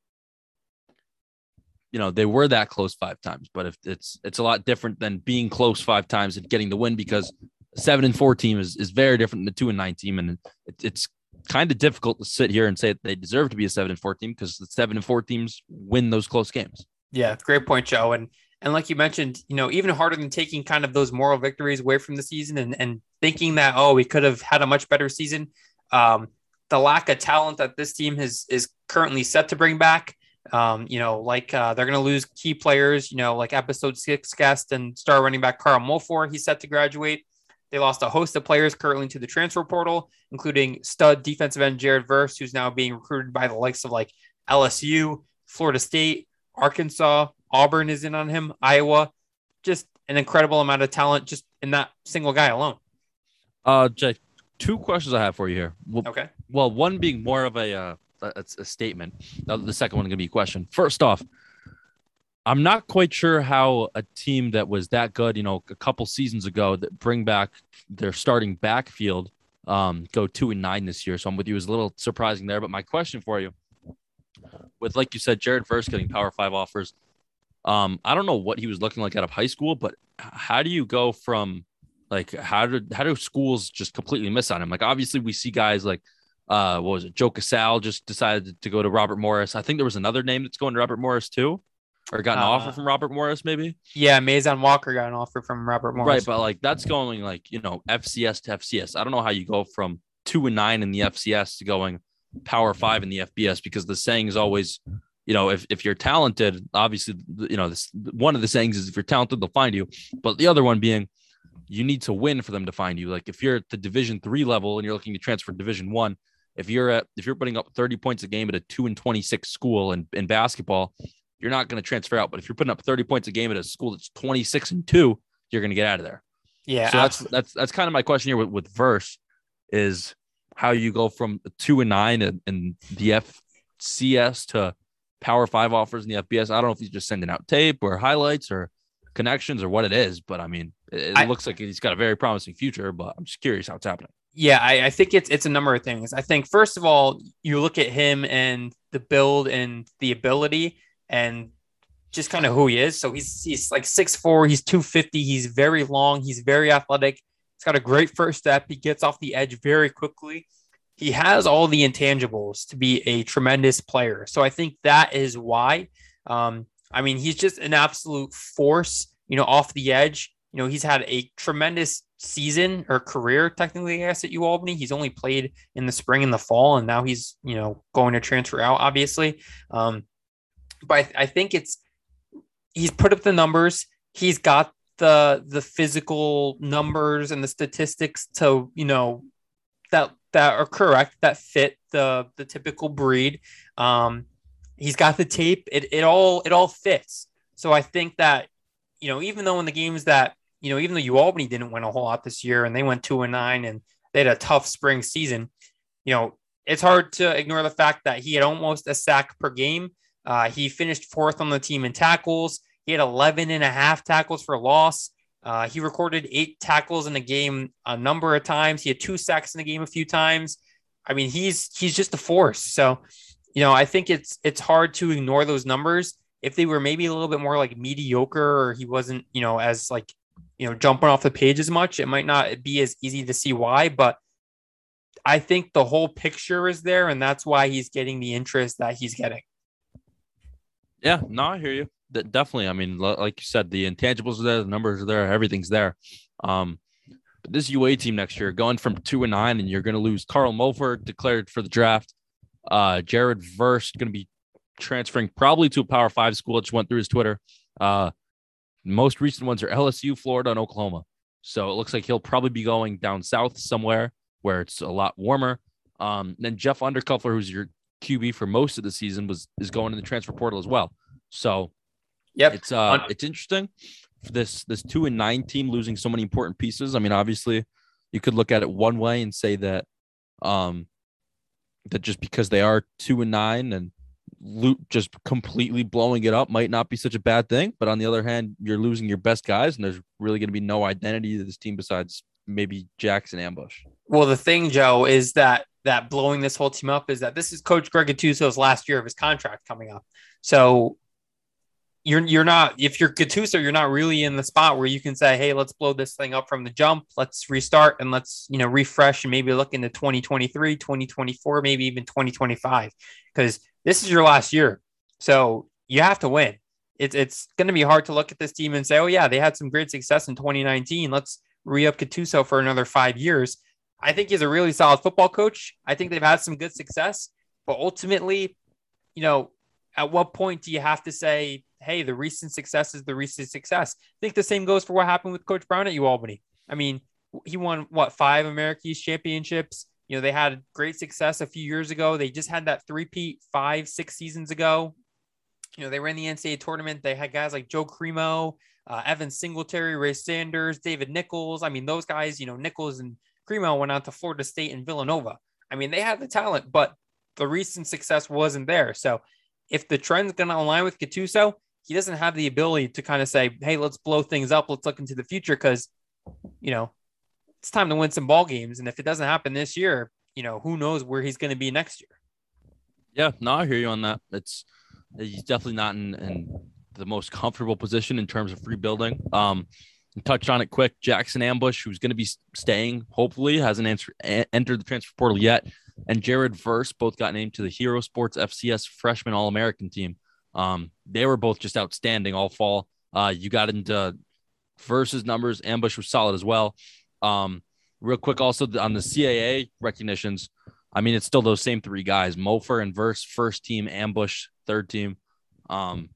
You know, they were that close five times, but if it's it's a lot different than being close five times and getting the win because seven and four team is, is very different than the two and nine team. And it, it's kind of difficult to sit here and say they deserve to be a seven and four team because the seven and four teams win those close games. Yeah, great point, Joe. And and like you mentioned, you know, even harder than taking kind of those moral victories away from the season and, and thinking that, oh, we could have had a much better season. Um, the lack of talent that this team has is currently set to bring back. Um, you know, like uh, they're going to lose key players, you know, like episode six guest and star running back Karl Mofor, he's set to graduate. They lost a host of players currently to the transfer portal, including stud defensive end Jared Verse, who's now being recruited by the likes of like LSU, Florida State, Arkansas, Auburn is in on him, Iowa, just an incredible amount of talent just in that single guy alone. Uh, Jay, two questions I have for you here. Well, okay. Well, one being more of a uh, a, a statement. The second one going to be a question. First off, I'm not quite sure how a team that was that good, you know, a couple seasons ago that bring back their starting backfield, um, go two and nine this year. So I'm with you. It was a little surprising there. But my question for you, with like you said, Jared Verse getting Power Five offers, um, I don't know what he was looking like out of high school, but how do you go from like how did how do schools just completely miss on him? Like obviously we see guys like uh what was it, Joe Casale just decided to go to Robert Morris. I think there was another name that's going to Robert Morris too. or got an Uh, offer from Robert Morris, maybe. Yeah, Mason Walker got an offer from Robert Morris. Right, but like that's going like you know FCS to FCS. I don't know how you go from two and nine in the FCS to going Power Five in the FBS because the saying is always, you know, if if you're talented, obviously, you know, this one of the sayings is if you're talented, they'll find you. But the other one being, you need to win for them to find you. Like if you're at the Division three level and you're looking to transfer to Division one, if you're at if you're putting up 30 points a game at a two and 26 school in, in basketball, you're not going to transfer out. But if you're putting up 30 points a game at a school that's 26 and two, you're going to get out of there. yeah, so that's that's that's kind of my question here with, with verse is how you go from two and nine in, in the FCS to power five offers in the FBS. I don't know if he's just sending out tape or highlights or connections or what it is, but I mean, it, it I- looks like he's got a very promising future. But I'm just curious how it's happening. Yeah, I, I think it's it's a number of things. I think first of all, you look at him and the build and the ability and just kind of who he is. So he's he's like 6'4, he's 250, he's very long, he's very athletic. He's got a great first step. He gets off the edge very quickly. He has all the intangibles to be a tremendous player. So I think that is why. Um, I mean, he's just an absolute force, you know, off the edge. You know, he's had a tremendous season or career, technically, I guess, at UAlbany. He's only played in the spring and the fall, and now he's, you know, going to transfer out, obviously. Um, but I, I think it's he's put up the numbers. He's got the the physical numbers and the statistics to, you know, that that are correct, that fit the the typical breed. Um, he's got the tape. It it all it all fits. So I think that, you know, even though in the games that you know, even though you Albany didn't win a whole lot this year and they went two and nine and they had a tough spring season, you know, it's hard to ignore the fact that he had almost a sack per game. Uh, he finished fourth on the team in tackles. He had 11 and a half tackles for loss. Uh, he recorded eight tackles in a game a number of times. He had two sacks in the game a few times. I mean, he's he's just a force. So, you know, I think it's it's hard to ignore those numbers. If they were maybe a little bit more like mediocre, or he wasn't, you know, as like you know, jumping off the page as much. It might not be as easy to see why, but I think the whole picture is there, and that's why he's getting the interest that he's getting. Yeah, no, I hear you. De- definitely. I mean, li- like you said, the intangibles are there, the numbers are there, everything's there. Um, but this UA team next year, going from two and nine, and you're going to lose Karl Mofor declared for the draft. Uh, Jared Verse going to be transferring probably to a Power Five school. I just went through his Twitter. Uh, most recent ones are LSU, Florida, and Oklahoma. So it looks like he'll probably be going down south somewhere where it's a lot warmer. Um, then Jeff Undercuffler, who's your QB for most of the season, was is going in the transfer portal as well. So Yep. it's uh it's interesting. This this two and nine team losing so many important pieces. I mean, obviously, you could look at it one way and say that um that just because they are two and nine and lo- just completely blowing it up might not be such a bad thing. But on the other hand, you're losing your best guys, and there's really going to be no identity to this team besides maybe Jackson Ambush. Well, the thing, Joe, is that that blowing this whole team up is that this is Coach Greg Gattuso's last year of his contract coming up. So you're you're not if you're Gattuso, you're not really in the spot where you can say, "Hey, let's blow this thing up from the jump. Let's restart and let's you know refresh and maybe look into 2023, 2024, maybe even 2025." Because this is your last year, so you have to win. It's it's going to be hard to look at this team and say, "Oh yeah, they had some great success in 2019. Let's re-up Gattuso for another five years." I think he's a really solid football coach. I think they've had some good success, but ultimately, you know, at what point do you have to say, hey, the recent success is the recent success? I think the same goes for what happened with Coach Brown at UAlbany. I mean, he won what five American championships. You know, they had great success a few years ago. They just had that three-peat five, six seasons ago. You know, they ran the NCAA tournament. They had guys like Joe Cremo, uh, Evan Singletary, Ray Sanders, David Nichols. I mean, those guys, you know, Nichols and Cremo went out to Florida State and Villanova. I mean, they had the talent, but the recent success wasn't there. So if the trend's going to align with Gattuso, he doesn't have the ability to kind of say, hey, let's blow things up. Let's look into the future because, you know, it's time to win some ball games. And if it doesn't happen this year, you know, who knows where he's going to be next year. Yeah, no, I hear you on that. It's he's definitely not in, in the most comfortable position in terms of rebuilding. Um, touch on it quick. Jackson Ambush, who's going to be staying, hopefully, hasn't answer, a- entered the transfer portal yet. And Jared Verse both got named to the Hero Sports FCS Freshman All American team. Um, they were both just outstanding all fall. Uh, you got into Verse's numbers. Ambush was solid as well. Um, real quick, also on the CAA recognitions, I mean, it's still those same three guys: Mofor and Verse, first team, Ambush, third team. Um,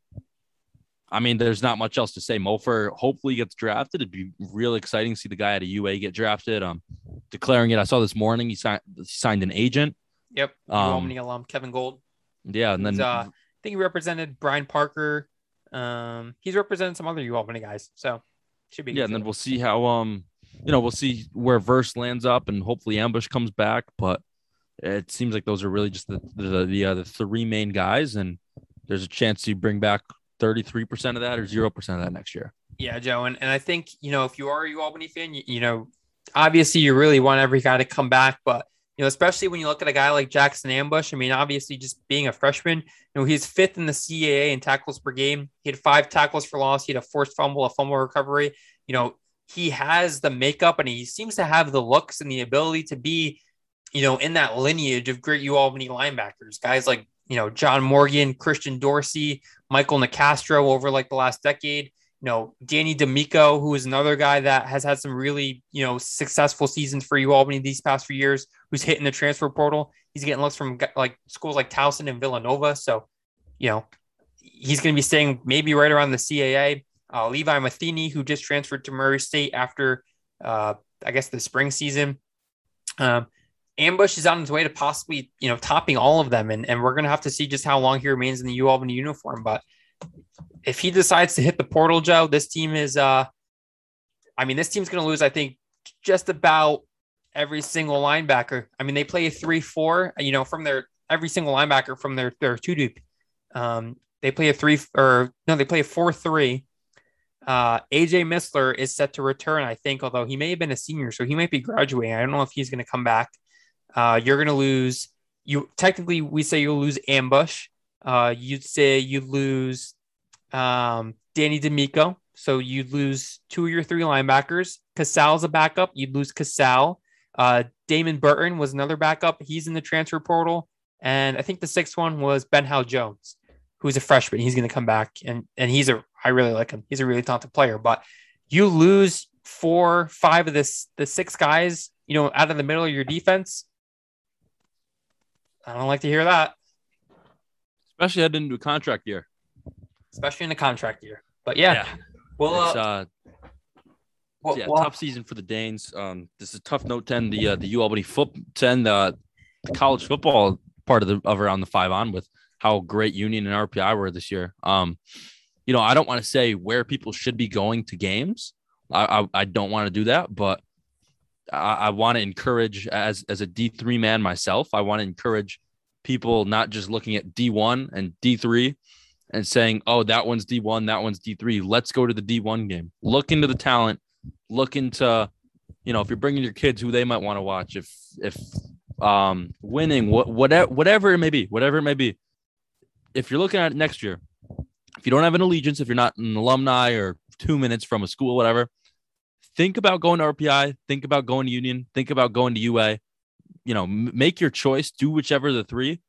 I mean, there's not much else to say. Mofor hopefully gets drafted. It'd be real exciting to see the guy at a UA get drafted. Um, declaring it. I saw this morning he signed he signed an agent. Yep. Um, alum Kevin Gold. Yeah, and then uh, I think he represented Brian Parker. Um, he's represented some other U Albany guys, so should be. Yeah, and then we'll see how um, you know, we'll see where Verse lands up, and hopefully Ambush comes back. But it seems like those are really just the the the, uh, the three main guys, and there's a chance you bring back 33% of that or 0% of that next year. Yeah, Joe. And, and I think, you know, if you are a U Albany fan, you, you know, obviously you really want every guy to come back, but you know, especially when you look at a guy like Jackson Ambush. I mean, obviously, just being a freshman, you know, he's fifth in the CAA in tackles per game. He had five tackles for loss. He had a forced fumble, a fumble recovery. You know, he has the makeup and he seems to have the looks and the ability to be, you know, in that lineage of great U linebackers. Guys like you know, John Morgan, Christian Dorsey, Michael Nicastro over like the last decade. You know, Danny D'Amico, who is another guy that has had some really, you know, successful seasons for U Albany these past few years, who's hitting the transfer portal. He's getting looks from like schools like Towson and Villanova. So, you know, he's going to be staying maybe right around the CAA. Uh, Levi Matheny, who just transferred to Murray State after, uh, I guess, the spring season. Um, Ambush is on his way to possibly, you know, topping all of them. And, and we're going to have to see just how long he remains in the U Albany uniform. But if he decides to hit the portal, Joe, this team is, uh, I mean, this team's going to lose, I think, just about every single linebacker. I mean, they play a 3 4, you know, from their every single linebacker from their, their two deep. Um, they play a three or no, they play a 4 3. Uh, AJ Missler is set to return, I think, although he may have been a senior, so he might be graduating. I don't know if he's going to come back. Uh, you're going to lose. You technically we say you'll lose ambush. Uh, you'd say you lose um, Danny D'Amico. So you'd lose two of your three linebackers. Casal's a backup. You'd lose Casal. Uh, Damon Burton was another backup. He's in the transfer portal. And I think the sixth one was Ben Hal Jones, who's a freshman. He's going to come back. And, and he's a, I really like him. He's a really talented player. But you lose four, five of this, the six guys, you know, out of the middle of your defense. I don't like to hear that. Especially heading into a contract year. Especially in a contract year. But yeah. yeah. Well, it's, uh, uh well, yeah, well, tough season for the Danes. Um, this is a tough note 10, the uh, the U Albany foot 10, the, the college football part of the of around the five on with how great Union and RPI were this year. Um, you know, I don't want to say where people should be going to games. I, I, I don't want to do that, but I, I want to encourage as as a D three man myself. I want to encourage people not just looking at D one and D three and saying, "Oh, that one's D one, that one's D three. Let's go to the D one game. Look into the talent. Look into, you know, if you're bringing your kids, who they might want to watch. If if um winning, what whatever whatever it may be, whatever it may be. If you're looking at it next year, if you don't have an allegiance, if you're not an alumni or two minutes from a school, whatever, think about going to RPI, think about going to Union, think about going to UA. You know, m- make your choice, do whichever the three.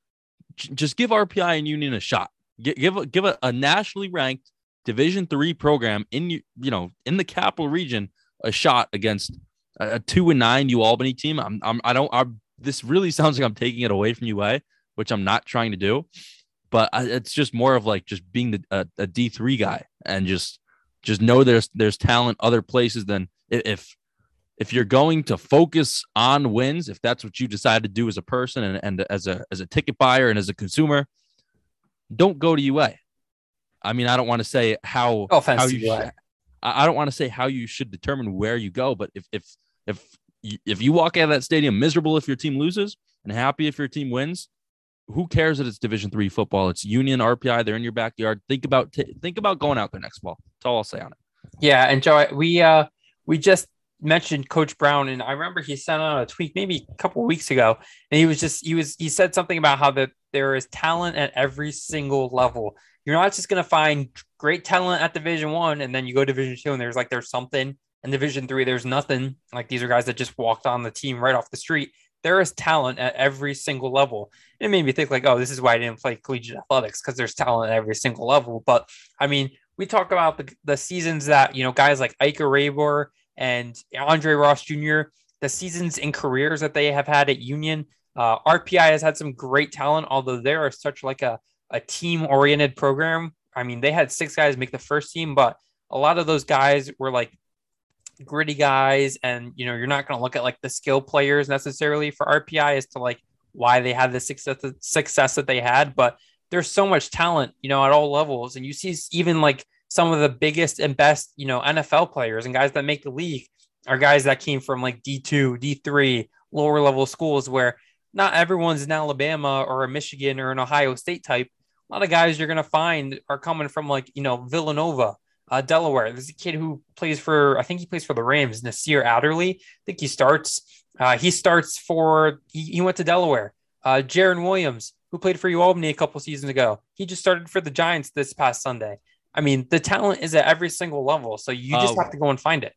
J- just give RPI and Union a shot. G- give a, give a, a nationally ranked Division three program in you know in the capital region a shot against a, a two and nine U Albany team. I'm, I'm I don't I'm, this really sounds like I'm taking it away from UA, which I'm not trying to do. But I, it's just more of like just being the, a, a D3 guy and just just know there's there's talent other places than if if you're going to focus on wins, if that's what you decide to do as a person and, and as a as a ticket buyer and as a consumer, don't go to UA. I mean, I don't want to say how, no how you should, I don't want to say how you should determine where you go, but if if if if you walk out of that stadium miserable if your team loses and happy if your team wins, who cares that it's Division three football? It's Union RPI. They're in your backyard. Think about t- think about going out there next fall. That's all I'll say on it. Yeah, and Joe, we uh we just mentioned Coach Brown, and I remember he sent out a tweet maybe a couple weeks ago, and he was just he was he said something about how that there is talent at every single level. You're not just gonna find great talent at Division One, and then you go Division Two, and there's like there's something, and Division Three there's nothing. Like these are guys that just walked on the team right off the street. There is talent at every single level. It made me think like, oh, this is why I didn't play collegiate athletics because there's talent at every single level. But I mean, we talk about the, the seasons that you know guys like Ike Rabor and Andre Ross Jr. The seasons and careers that they have had at Union. Uh, RPI has had some great talent, although they are such like a, a team oriented program. I mean, they had six guys make the first team, but a lot of those guys were like gritty guys and you know you're not going to look at like the skill players necessarily for RPI as to like why they had the success success that they had but there's so much talent you know at all levels. And you see even like some of the biggest and best you know NFL players and guys that make the league are guys that came from like D2 D3 lower level schools where not everyone's in Alabama or a Michigan or an Ohio State type. A lot of guys you're going to find are coming from like you know Villanova uh, Delaware. There's a kid who plays for, I think he plays for the Rams, Nasir Adderley. I think he starts. Uh, he starts for, he, he went to Delaware. Uh, Jarren Williams, who played for UAlbany a couple seasons ago, he just started for the Giants this past Sunday. I mean, the talent is at every single level, so you just uh, have to go and find it.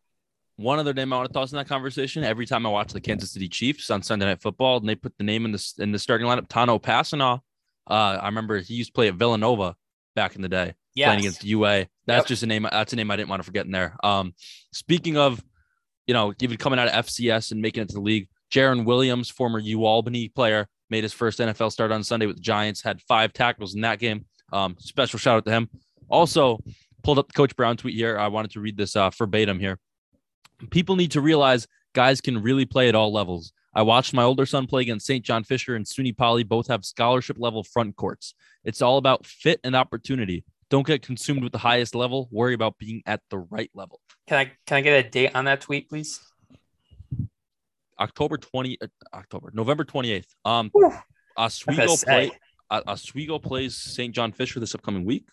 One other name I want to toss in that conversation. Every time I watch the Kansas City Chiefs on Sunday Night Football, and they put the name in the in the starting lineup, Tano Kpassagnon. Uh, I remember he used to play at Villanova back in the day yes. playing against UA. That's yep. just a name. That's a name I didn't want to forget in there. Um, speaking of, you know, even coming out of FCS and making it to the league, Jarren Williams, former UAlbany player, made his first NFL start on Sunday with the Giants. Had five tackles in that game. Um, special shout out to him. Also, pulled up the Coach Brown tweet here. I wanted to read this uh, verbatim here. People need to realize guys can really play at all levels. I watched my older son play against St. John Fisher and SUNY Poly. Both have scholarship level front courts. It's all about fit and opportunity. Don't get consumed with the highest level. Worry about being at the right level. Can I can I get a date on that tweet, please? October 20 uh, October November 28th. Um Oswego play uh, Oswego plays St. John Fisher this upcoming week.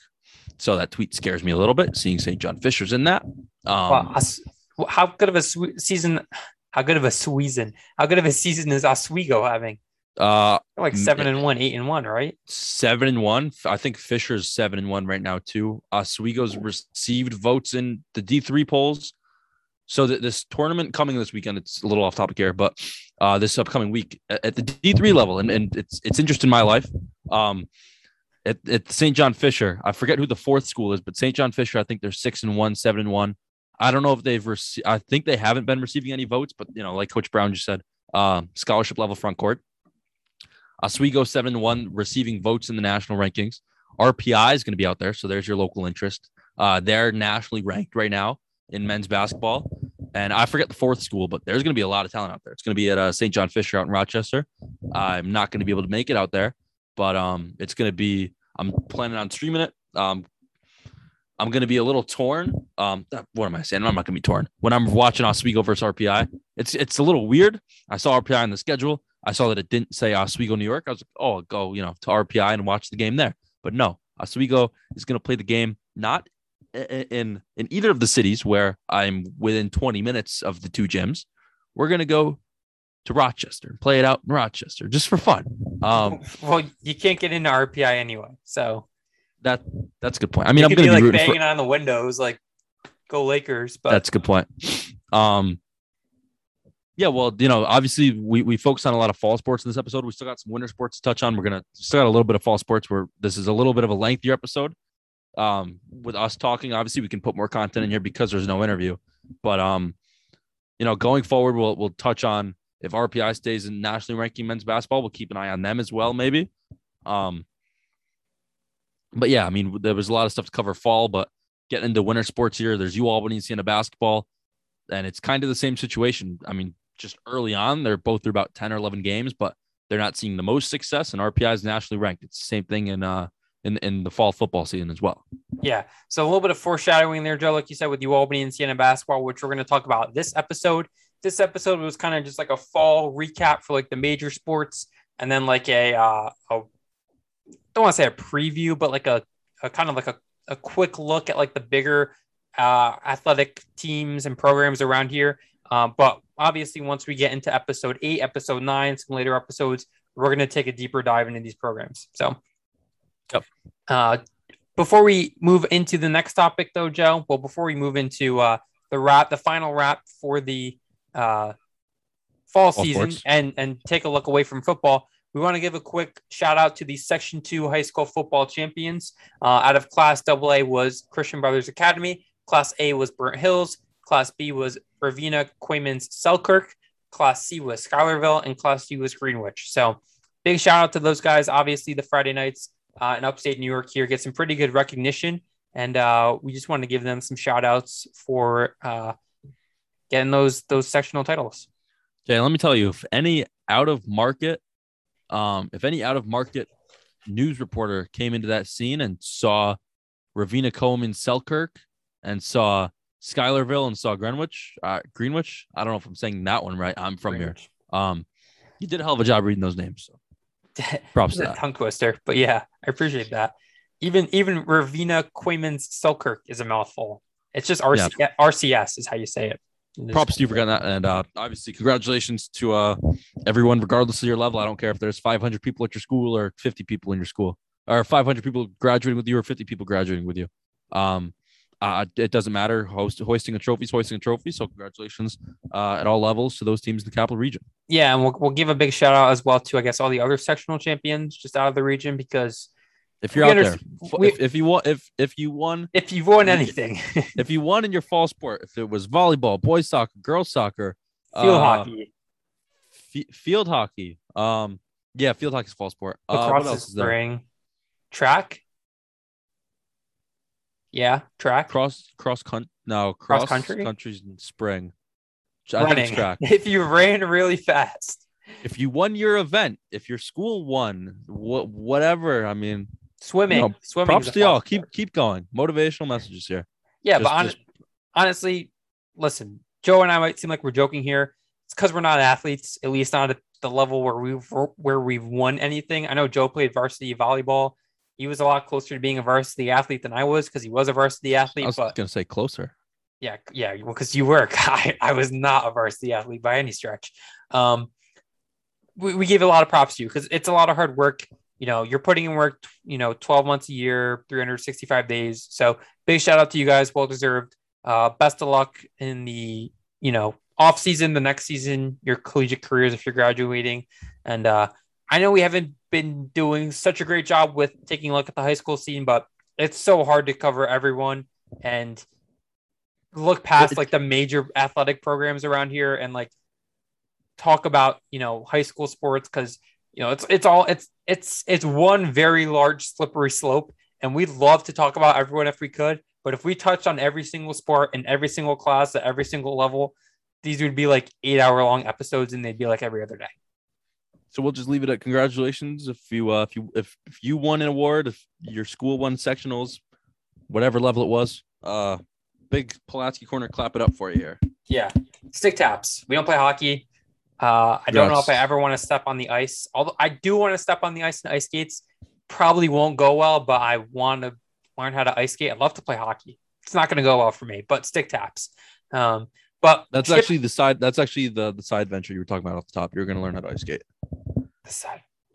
So that tweet scares me a little bit seeing St. John Fisher's in that. Um, well, how good of a season how good of a season how good of a season is Oswego having? Uh, like seven and one, eight and one, right? Seven and one. I think Fisher's seven and one right now too. Oswego's received votes in the D three polls. So that this tournament coming this weekend, it's a little off topic here, but uh, this upcoming week at the D three level, and, and it's it's interest in my life. Um, at, at St. John Fisher, I forget who the fourth school is, but St. John Fisher, I think they're six and one, seven and one. I don't know if they've received. I think they haven't been receiving any votes, but you know, like Coach Brown just said, uh, scholarship level front court. Oswego 7 1 receiving votes in the national rankings. RPI is going to be out there. So there's your local interest. Uh, they're nationally ranked right now in men's basketball. And I forget the fourth school, but there's going to be a lot of talent out there. It's going to be at uh, St. John Fisher out in Rochester. I'm not going to be able to make it out there, but um, it's going to be, I'm planning on streaming it. Um, I'm going to be a little torn. Um, what am I saying? I'm not going to be torn when I'm watching Oswego versus RPI. It's it's a little weird. I saw RPI on the schedule. I saw that it didn't say Oswego, New York. I was like, oh, I'll go, you know, to RPI and watch the game there. But no, Oswego is going to play the game not in in either of the cities where I'm within 20 minutes of the two gyms. We're going to go to Rochester and play it out in Rochester just for fun. Um, well, you can't get into RPI anyway, so that that's a good point. I mean, I'm going to be, be like banging for, on the windows, like go Lakers. But that's a good point. Um, yeah, well, you know, obviously we we focus on a lot of fall sports in this episode. We still got some winter sports to touch on. We're gonna still got a little bit of fall sports where this is a little bit of a lengthier episode. Um, with us talking, obviously we can put more content in here because there's no interview. But um, you know, going forward, we'll we'll touch on if RPI stays in nationally ranking men's basketball, we'll keep an eye on them as well, maybe. Um, but yeah, I mean, there was a lot of stuff to cover fall, but getting into winter sports here, there's UAlbany Siena basketball, and it's kind of the same situation. I mean, just early on. They're both through about 10 or 11 games, but they're not seeing the most success. And RPI is nationally ranked. It's the same thing in uh in, in the fall football season as well. Yeah. So a little bit of foreshadowing there, Joe, like you said, with UAlbany and Siena basketball, which we're going to talk about this episode. This episode was kind of just like a fall recap for like the major sports, and then like a uh, a don't want to say a preview, but like a, a kind of like a, a quick look at like the bigger uh, athletic teams and programs around here. Um, but obviously, once we get into episode eight, episode nine, some later episodes, we're going to take a deeper dive into these programs. So, yep. Uh, before we move into the next topic, though, Joe, well, before we move into uh, the wrap, the final wrap for the uh, fall All season and and take a look away from football, we want to give a quick shout out to the Section Two high school football champions. Uh, out of Class AA was Christian Brothers Academy. Class A was Burnt Hills. Class B was Ravena Coeymans Selkirk. Class C was Schuylerville, and Class D was Greenwich. So, big shout out to those guys. Obviously, the Friday nights uh, in upstate New York here get some pretty good recognition, and uh, we just want to give them some shout outs for uh, getting those those sectional titles. Okay, let me tell you, if any out of market, um, if any out of market news reporter came into that scene and saw Ravena Coleman Selkirk and saw Schuylerville and saw Greenwich, uh, Greenwich, I don't know if I'm saying that one right. I'm from here. Um, you did a hell of a job reading those names. So props to that. tongue twister, but yeah, I appreciate that. Even even Ravena Coeymans Selkirk is a mouthful. It's just RC, RCS is how you say it. Props to you for getting that, and uh, obviously congratulations to uh, everyone, regardless of your level. I don't care if there's 500 people at your school or 50 people in your school, or 500 people graduating with you or 50 people graduating with you. Um, uh, it doesn't matter. Host, hoisting a trophy is hoisting a trophy. So congratulations uh, at all levels to those teams in the capital region. Yeah, and we'll, we'll give a big shout out as well to I guess all the other sectional champions just out of the region because If you're out there, we- if, if you won, if if you won, if you've won anything, if you won in your fall sport, if it was volleyball, boys soccer, girls soccer, field uh, hockey, f- field hockey, um, yeah, field hockey is fall sport. Uh, what else is spring, track. Yeah, track. cross cross country no Cross cross, country? country's in spring I think running. track. If you ran really fast, if you won your event if your school won wh- whatever i mean swimming, No, swimming. props to y'all keep keep going motivational messages here Yeah, Just- but hon- just- honestly, listen, Joe and I might seem like we're joking here. It's because we're not athletes, at least not at the level where we've where we've won anything. I know Joe played varsity volleyball. He was a lot closer to being a varsity athlete than I was because he was a varsity athlete. i was But gonna say closer yeah, yeah, well, because you were. I, I was not a varsity athlete by any stretch. Um, we, we give a lot of props to you because it's a lot of hard work. You know, you're putting in work, you know, 12 months a year, 365 days. So big shout out to you guys. Well deserved. Uh, best of luck in the, you know, off season, the next season, your collegiate careers if you're graduating. And uh, I know we haven't been doing such a great job with taking a look at the high school scene, but it's so hard to cover everyone and look past like the major athletic programs around here and like talk about you know high school sports because you know it's it's all it's it's it's one very large slippery slope and we'd love to talk about everyone if we could but if we touched on every single sport in every single class at every single level these would be like eight hour long episodes and they'd be like every other day so we'll just leave it at congratulations if you uh if you if, if you won an award if your school won sectionals whatever level it was uh big Palatsky corner clap it up for you here yeah stick taps we don't play hockey uh, I don't know if I ever want to step on the ice. Although I do want to step on the ice and ice skates, probably won't go well. But I want to learn how to ice skate. I'd love to play hockey. It's not going to go well for me, but stick taps. Um, but that's Chip- actually the side that's actually the the side venture you were talking about off the top you're gonna learn how to ice skate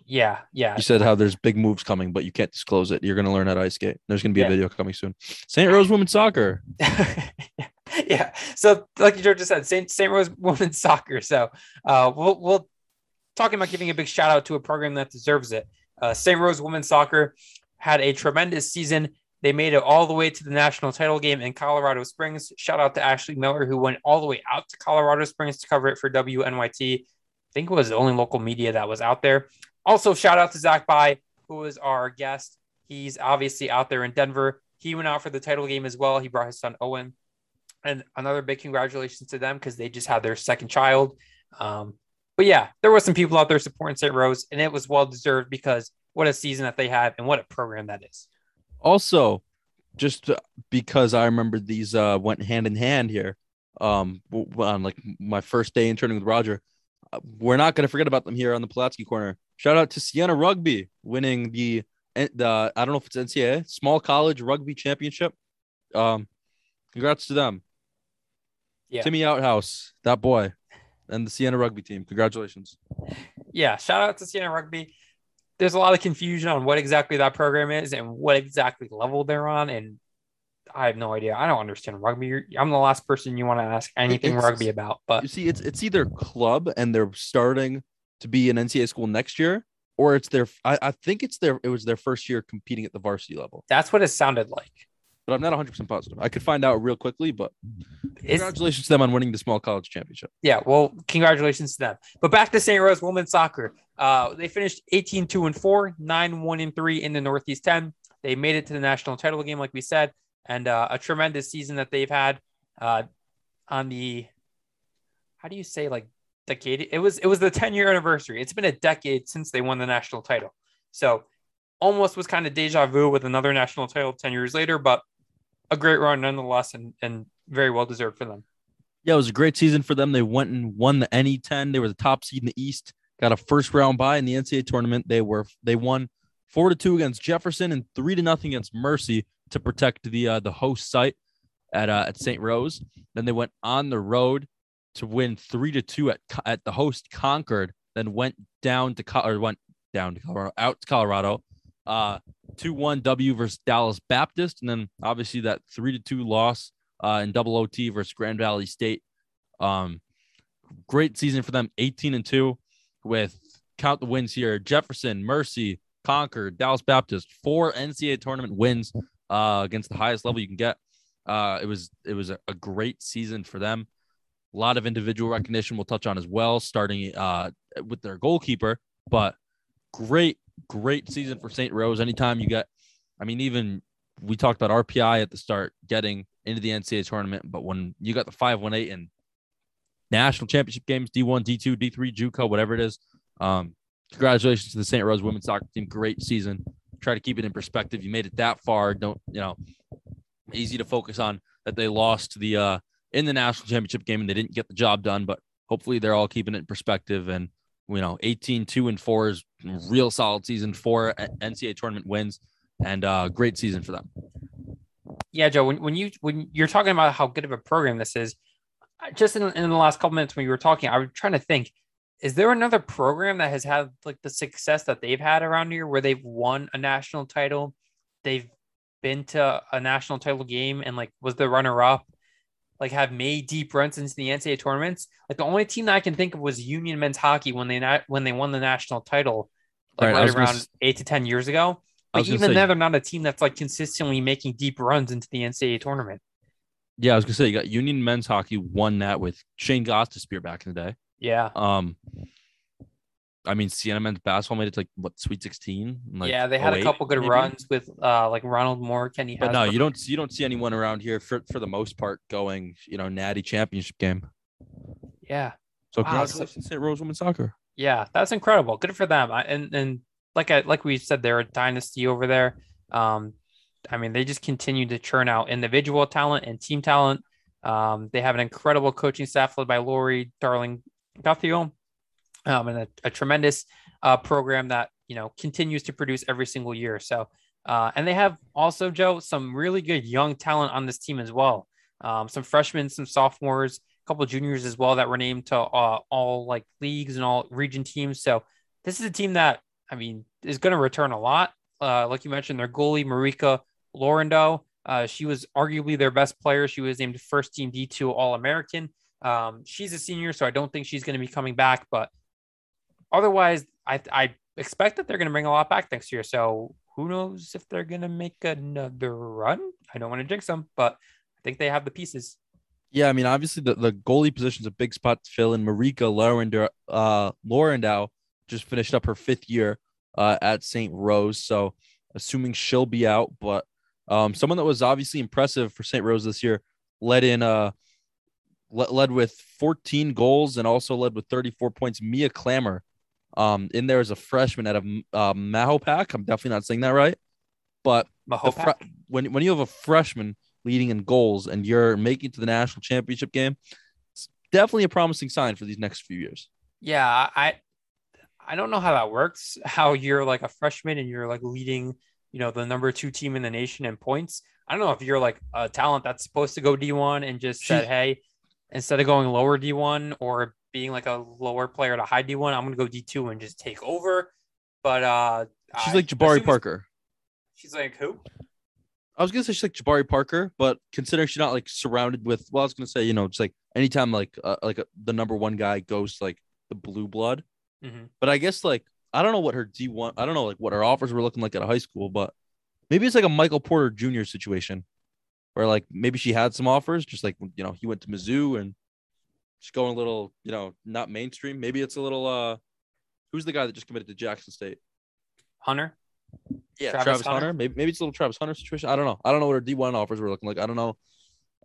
yeah, yeah, You said how there's big moves coming, but you can't disclose it. You're going to learn how to ice skate. There's going to be Yeah. a video coming soon. St. Rose Women's Soccer. yeah. So, like George just said, St. St. Rose women's soccer. So, uh, we'll we'll talking about giving a big shout out to a program that deserves it. Uh, St. Rose women's soccer had a tremendous season. They made it all the way to the national title game in Colorado Springs. Shout out to Ashley Miller, who went all the way out to Colorado Springs to cover it for WNYT. I think it was the only local media that was out there. Also, shout out to Zach By, who was our guest. He's obviously out there in Denver. He went out for the title game as well. He brought his son Owen. And another big congratulations to them because they just had their second child. Um, but yeah, there were some people out there supporting St. Rose, and it was well deserved because what a season that they have and what a program that is. Also, just uh, because I remember these uh, went hand in hand here um, on like my first day interning with Rodger. We're not going to forget about them here on the Palatsky corner. Shout out to Siena Rugby winning the, the I don't know if it's NCAA, small college rugby championship. Um, congrats to them. Yeah. Timmy Outhouse, that boy, and the Siena rugby team. Congratulations. Yeah, shout out to Siena Rugby. There's a lot of confusion on what exactly that program is and what exactly level they're on. And I have no idea. I don't understand rugby. You're, I'm the last person you want to ask anything It's- rugby about. But You see, it's it's either club and they're starting to be an NCAA school next year, or it's their. I, I think it's their. It was their first year competing at the varsity level, that's what it sounded like. but I'm not 100 percent positive. I could find out real quickly, but It's, congratulations to them on winning the small college championship. yeah, well, congratulations to them. But back to St. Rose women's soccer. Uh, they finished 18 2 and 4, 9 1 and 3 in the Northeast 10. They made it to the national title game, like we said, and uh, a tremendous season that they've had uh, on the how do you say like decade? It was it was the 10 year anniversary. It's been a decade since they won the national title. So almost was kind of deja vu with another national title 10 years later, but a great run nonetheless and, and very well deserved for them. Yeah, it was a great season for them. They went and won the NE10. They were the top seed in the East. Got a first round bye in the NCAA tournament. They were they won four to two against Jefferson and three to nothing against Mercy to protect the uh, the host site at uh, at St. Rose. Then they went on the road to win three to two at at the host Concord. Then went down to or went down to Colorado out to Colorado. Uh, two one W versus Dallas Baptist, and then obviously that three to two loss uh, in double OT versus Grand Valley State. Um, great season for them, 18 and 2 with count the wins here Jefferson, Mercy, Concord, Dallas Baptist, four NCAA tournament wins uh, against the highest level you can get. Uh, it was it was a, a great season for them. A lot of individual recognition we'll touch on as well, starting uh, with their goalkeeper. But great, great season for St. Rose. Anytime you get, I mean, even we talked about RPI at the start getting into the NCAA tournament, but when you got the 518 and national championship games, D1, D2, D3, JUCO, whatever it is, um, congratulations to the St. Rose women's soccer team. Great season. Try to keep it in perspective. You made it that far. Don't, you know, easy to focus on that they lost the, uh, in the national championship game and they didn't get the job done, but hopefully they're all keeping it in perspective and, you know, 18, 2 and 4 is real solid season, four NCAA tournament wins, and uh, great season for them. Yeah, Joe. When, when you when you're talking about how good of a program this is, just in, in the last couple minutes when you were talking, I was trying to think: is there another program that has had like the success that they've had around here, where they've won a national title, they've been to a national title game, and like was the runner up, like have made deep runs into the NCAA tournaments? Like the only team that I can think of was Union men's hockey when they not when they won the national title, like Right, right, was gonna around eight to ten years ago. But even say- then, they're not a team that's like consistently making deep runs into the NCAA tournament. Yeah, I was gonna say you got Union men's hockey won that with Shayne Gostisbehere back in the day. Yeah. Um, I mean, Siena men's basketball made it to like what Sweet Sixteen. Like yeah, they had a couple good maybe? runs with uh like Ronald Moore, Kenny. But no, you don't you don't see anyone around here for for the most part going you know natty championship game. Yeah, So Wow, congratulations, St. Rose women's soccer. yeah, that's incredible. Good for them. I, and and like I like we said, they're a dynasty over there. Um, I mean, they just continue to churn out individual talent and team talent. Um, they have an incredible coaching staff led by Lori Darling Guthiel, um, and a, a tremendous uh, program that you know continues to produce every single year. So, uh, and they have also Joe some really good young talent on this team as well. Um, some freshmen, some sophomores, a couple of juniors as well that were named to uh, all like leagues and all region teams. So this is a team that I mean is going to return a lot. Uh, like you mentioned, their goalie Marika Lorando, Uh, she was arguably their best player. She was named first team D2 All American. Um, she's a senior, so I don't think she's going to be coming back. But otherwise, I, I expect that they're going to bring a lot back next year. So who knows if they're going to make another run? I don't want to jinx them, but I think they have the pieces. Yeah, I mean, obviously the, the goalie position's a big spot to fill in. Marika Laurendow, uh, Laurendow just finished up her fifth year uh, at St. Rose, so assuming she'll be out, but um, someone that was obviously impressive for St. Rose this year led in uh led, with 14 goals and also led with 34 points. Mia Clamor, um, in there as a freshman out of uh, Mahopac. I'm definitely not saying that right, but fre- when when you have a freshman leading in goals and you're making it to the national championship game, it's definitely a promising sign for these next few years. Yeah, I I don't know how that works. How you're like a freshman and you're like leading, you know, the number two team in the nation in points. I don't know if you're like a talent that's supposed to go D1 and just said, hey, instead of going lower D1 or being like a lower player to high D1, I'm gonna go D2 and just take over. But uh She's I like Jabari Parker. She's like who? I was gonna say she's like Jabari Parker, but considering she's not like surrounded with, well, I was gonna say you know just like anytime like uh, like a, the number one guy goes to, like the blue blood, hmm but I guess like I don't know what her D one, I don't know like what her offers were looking like at a high school, but maybe it's like a Michael Porter Jr. situation, where like maybe she had some offers, just like you know he went to Mizzou and just going a little you know not mainstream. Maybe it's a little uh, who's the guy that just committed to Jackson State? Hunter. Yeah, Travis Travis, Hunter? Hunter. Maybe maybe it's a little Travis Hunter situation. I don't know. I don't know what her D one offers were looking like. I don't know,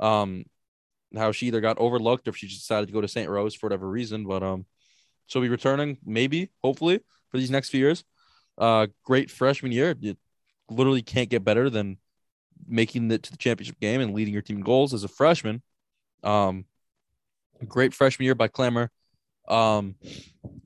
um, how she either got overlooked or if she just decided to go to St. Rose for whatever reason. But um, she'll be returning maybe, hopefully, for these next few years. Uh, great freshman year. You literally can't get better than making it to the championship game and leading your team goals as a freshman. Um, great freshman year by Clamor. Um,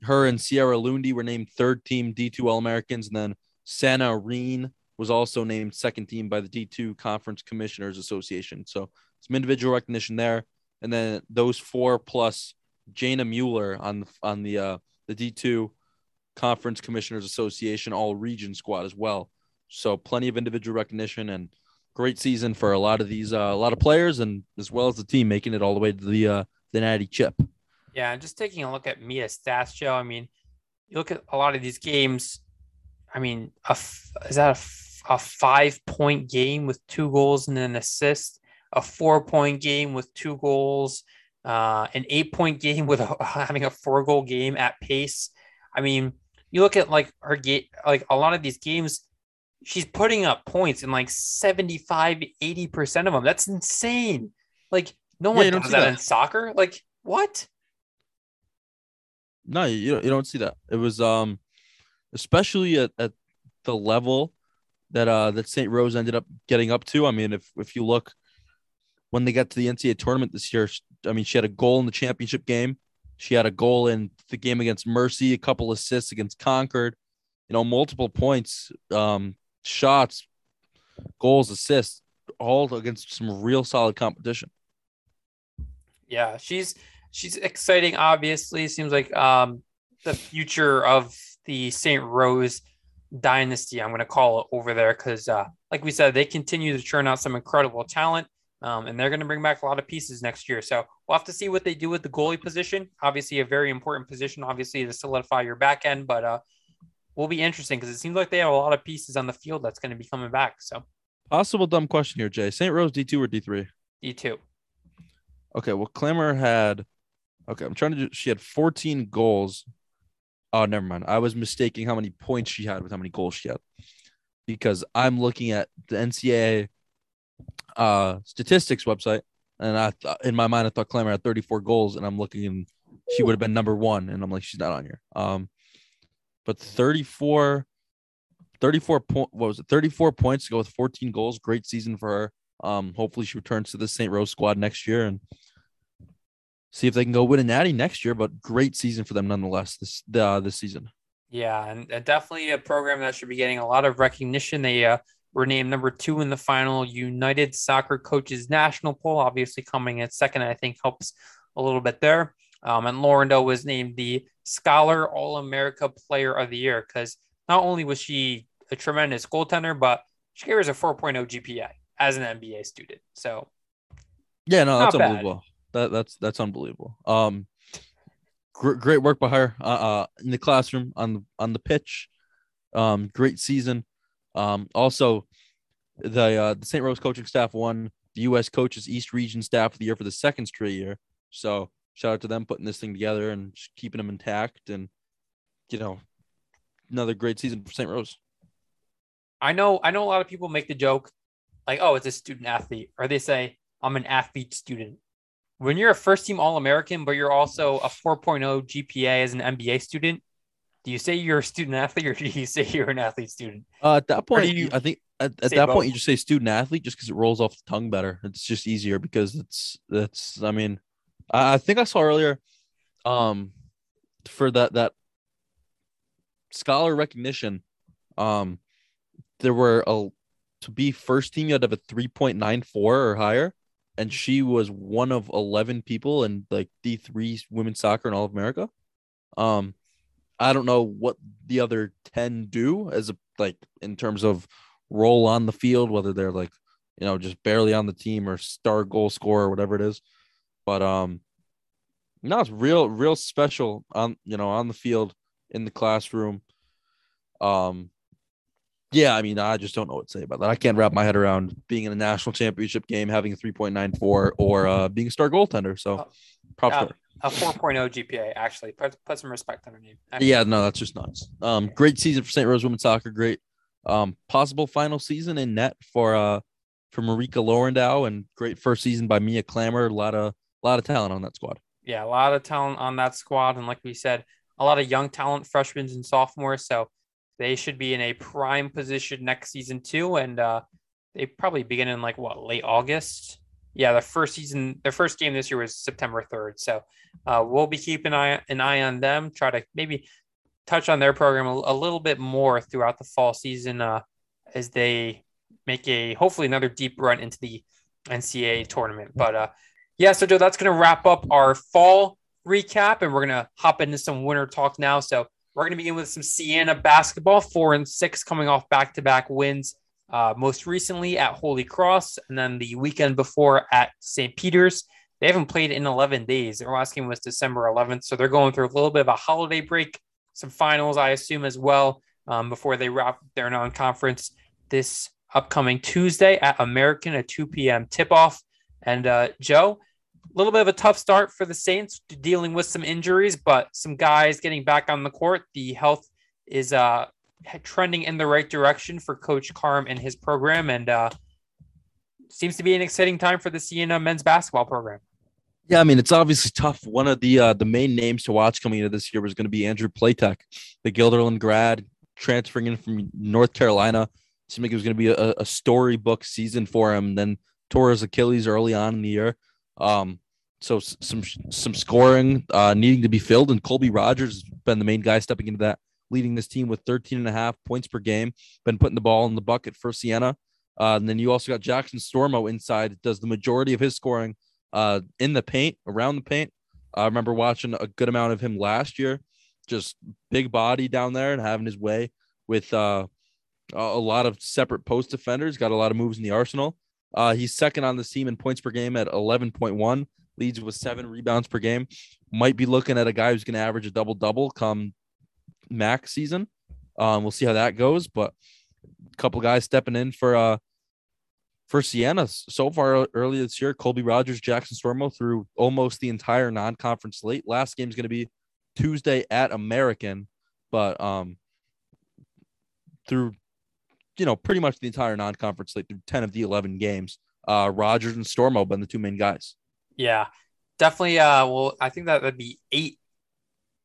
her and Sierra Lundy were named third team D2 All Americans, and then Santa Reen was also named second team by the D2 Conference Commissioners Association. So some individual recognition there, and then those four plus Jana Mueller on the on the uh, the D2 Conference Commissioners Association All Region squad as well. So plenty of individual recognition and great season for a lot of these uh, a lot of players and as well as the team making it all the way to the uh, the Natty Chip. Yeah, and just taking a look at Mia's stats, Joe. I mean, you look at a lot of these games. I mean, a is that a five point game with two goals and an assist? A four point game with two goals? Uh, an eight point game with a, having a four goal game at pace? I mean, you look at like her gate, like a lot of these games, she's putting up points in like 75, 80% of them. That's insane. Like, no one does that that. in soccer. Like, what? No, you don't, you don't see that. It was um especially at, at the level that uh that St. Rose ended up getting up to. I mean, if if you look when they got to the NCAA tournament this year, I mean, she had a goal in the championship game. She had a goal in the game against Mercy, a couple assists against Concord, you know, multiple points, um, shots, goals, assists, all against some real solid competition. yeah she's she's exciting obviously. Seems like um the future of the st rose dynasty i'm going to call it over there because uh like we said they continue to churn out some incredible talent um, and they're going to bring back a lot of pieces next year. So we'll have to see what they do with the goalie position. Obviously a very important position obviously to solidify your back end but uh will be interesting because it seems like they have a lot of pieces on the field that's going to be coming back so Possible dumb question here, Jay. St. Rose D2 or D3? d2 Okay, well, Clamor had. Okay, I'm trying to do. She had 14 goals. Oh, never mind. I was mistaking how many points she had with how many goals she had, because I'm looking at the NCAA uh, statistics website, and I thought in my mind I thought Clamor had 34 goals, and I'm looking and she would have been number one, and I'm like she's not on here. Um, but 34, 34 point. What was it? 34 points to go with 14 goals. Great season for her. Um, hopefully she returns to the St. Rose squad next year and see if they can go win a natty next year. But great season for them nonetheless this uh, this season. Yeah, and, definitely a program that should be getting a lot of recognition. They uh, were named number two in the final United Soccer Coaches National Poll, obviously coming in second, I think helps a little bit there. Um, and Laurendale was named the Scholar All America Player of the Year because not only was she a tremendous goaltender, but she carries a 4.0 GPA as an MBA student. So Yeah, no, that's bad. unbelievable. That that's that's unbelievable. Um, gr- great work by her uh, uh in the classroom on the on the pitch. Um, great season. Um, also the uh, the St. Rose coaching staff won the U.S. Coaches East Region Staff of the Year for the second straight year. So shout out to them putting this thing together and just keeping them intact and you know another great season for St. Rose. I know I know a lot of people make the joke like, oh, it's a student athlete, or they say, I'm an athlete student. When you're a first team All American, but you're also a 4.0 GPA as an MBA student, do you say you're a student athlete or do you say you're an athlete student? Uh, at that point, you I think at, at that both? point you just say student athlete just because it rolls off the tongue better. It's just easier because it's that's. I mean, I, think I saw earlier, um, for that that scholar recognition, um, there were a to be first team you had to have a three point nine four or higher, and she was one of eleven people in like D three women's soccer in all of America. Um, I don't know what the other 10 do as a like in terms of role on the field, whether they're like you know, just barely on the team or star goal scorer or whatever it is. But um, no, it's real, real special on you know on the field in the classroom. Um, yeah, I mean, I just don't know what to say about that. I can't wrap my head around being in a national championship game, having a 3.94, or uh, being a star goaltender. So, props Uh, a 4.0 GPA, actually. Put, put some respect name. Actually, Yeah, no, that's just nuts. Um, great season for St. Rose women's soccer. Great, um, possible final season in net for uh for Marika Lorendow, and great first season by Mia Clammer. A lot of a lot of talent on that squad. yeah, a lot of talent on that squad. And like we said, a lot of young talent, freshmen and sophomores. So they should be in a prime position next season too. And uh, they probably begin in like what late August. Yeah, the first season, their first game this year was September 3rd. So uh, we'll be keeping an eye, an eye on them, try to maybe touch on their program a, a little bit more throughout the fall season uh, as they make a hopefully another deep run into the NCAA tournament. But uh, yeah, so Joe, that's going to wrap up our fall recap, and we're going to hop into some winter talk now. So we're going to begin with some Siena basketball, four and six coming off back to back wins. Uh, most recently at Holy Cross, and then the weekend before at St. Peter's. They haven't played in 11 days. Their last game was December 11th, so they're going through a little bit of a holiday break, some finals, I assume, as well, um, before they wrap their non conference this upcoming Tuesday at American at 2 p.m. tip off. And uh, Joe, a little bit of a tough start for the Saints, dealing with some injuries, but some guys getting back on the court. The health is uh, trending in the right direction for Coach Carm and his program, and uh, seems to be an exciting time for the Siena men's basketball program. Yeah, I mean it's obviously tough. One of the uh, the main names to watch coming into this year was going to be Andrew Platek, the Guilderland grad transferring in from North Carolina. Seemed like it was going to be a, a storybook season for him. Then tore his Achilles early on in the year. Um, so some some scoring uh, needing to be filled, and Colby Rogers has been the main guy stepping into that, leading this team with 13 and a half points per game. Been putting the ball in the bucket for Siena. Uh, and then you also got Jackson Stormo inside, does the majority of his scoring uh, in the paint, around the paint. I remember watching a good amount of him last year, just big body down there and having his way with uh, a lot of separate post defenders. Got a lot of moves in the arsenal. Uh, he's second on the team in points per game at 11.1, leads with seven rebounds per game. Might be looking at a guy who's going to average a double double come max season. Um, we'll see how that goes, but a couple guys stepping in for uh for Siena so far early this year. Colby Rogers, Jackson Stormo through almost the entire non-conference slate. Last game is going to be Tuesday at American, but um through you know pretty much the entire non-conference slate through 10 of the 11 games. Uh Rogers and Stormo been the two main guys. Yeah, definitely. Uh, well, I think that would be eight,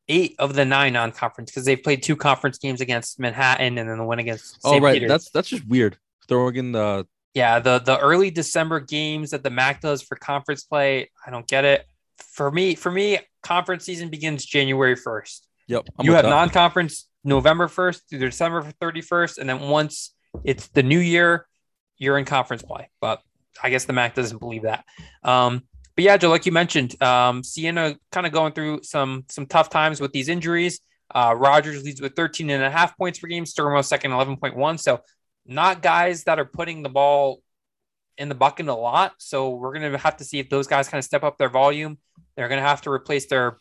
eight of the nine non-conference because they've played two conference games against Manhattan and then the one against. Oh right, Peter's. that's that's just weird. Throwing in the yeah. The the early December games that the MAC does for conference play, I don't get it. For me, for me, conference season begins January first. yep. I'm you have that. non-conference November first through December thirty first, and then once it's the new year, you're in conference play. But I guess the MAC doesn't believe that. Um, but yeah, Joe, like you mentioned, um, Siena kind of going through some some tough times with these injuries. Uh, Rogers leads with 13 and a half points per game. Sturmo second, 11.1. So not guys that are putting the ball in the bucket a lot. So we're going to have to see if those guys kind of step up their volume. They're going to have to replace their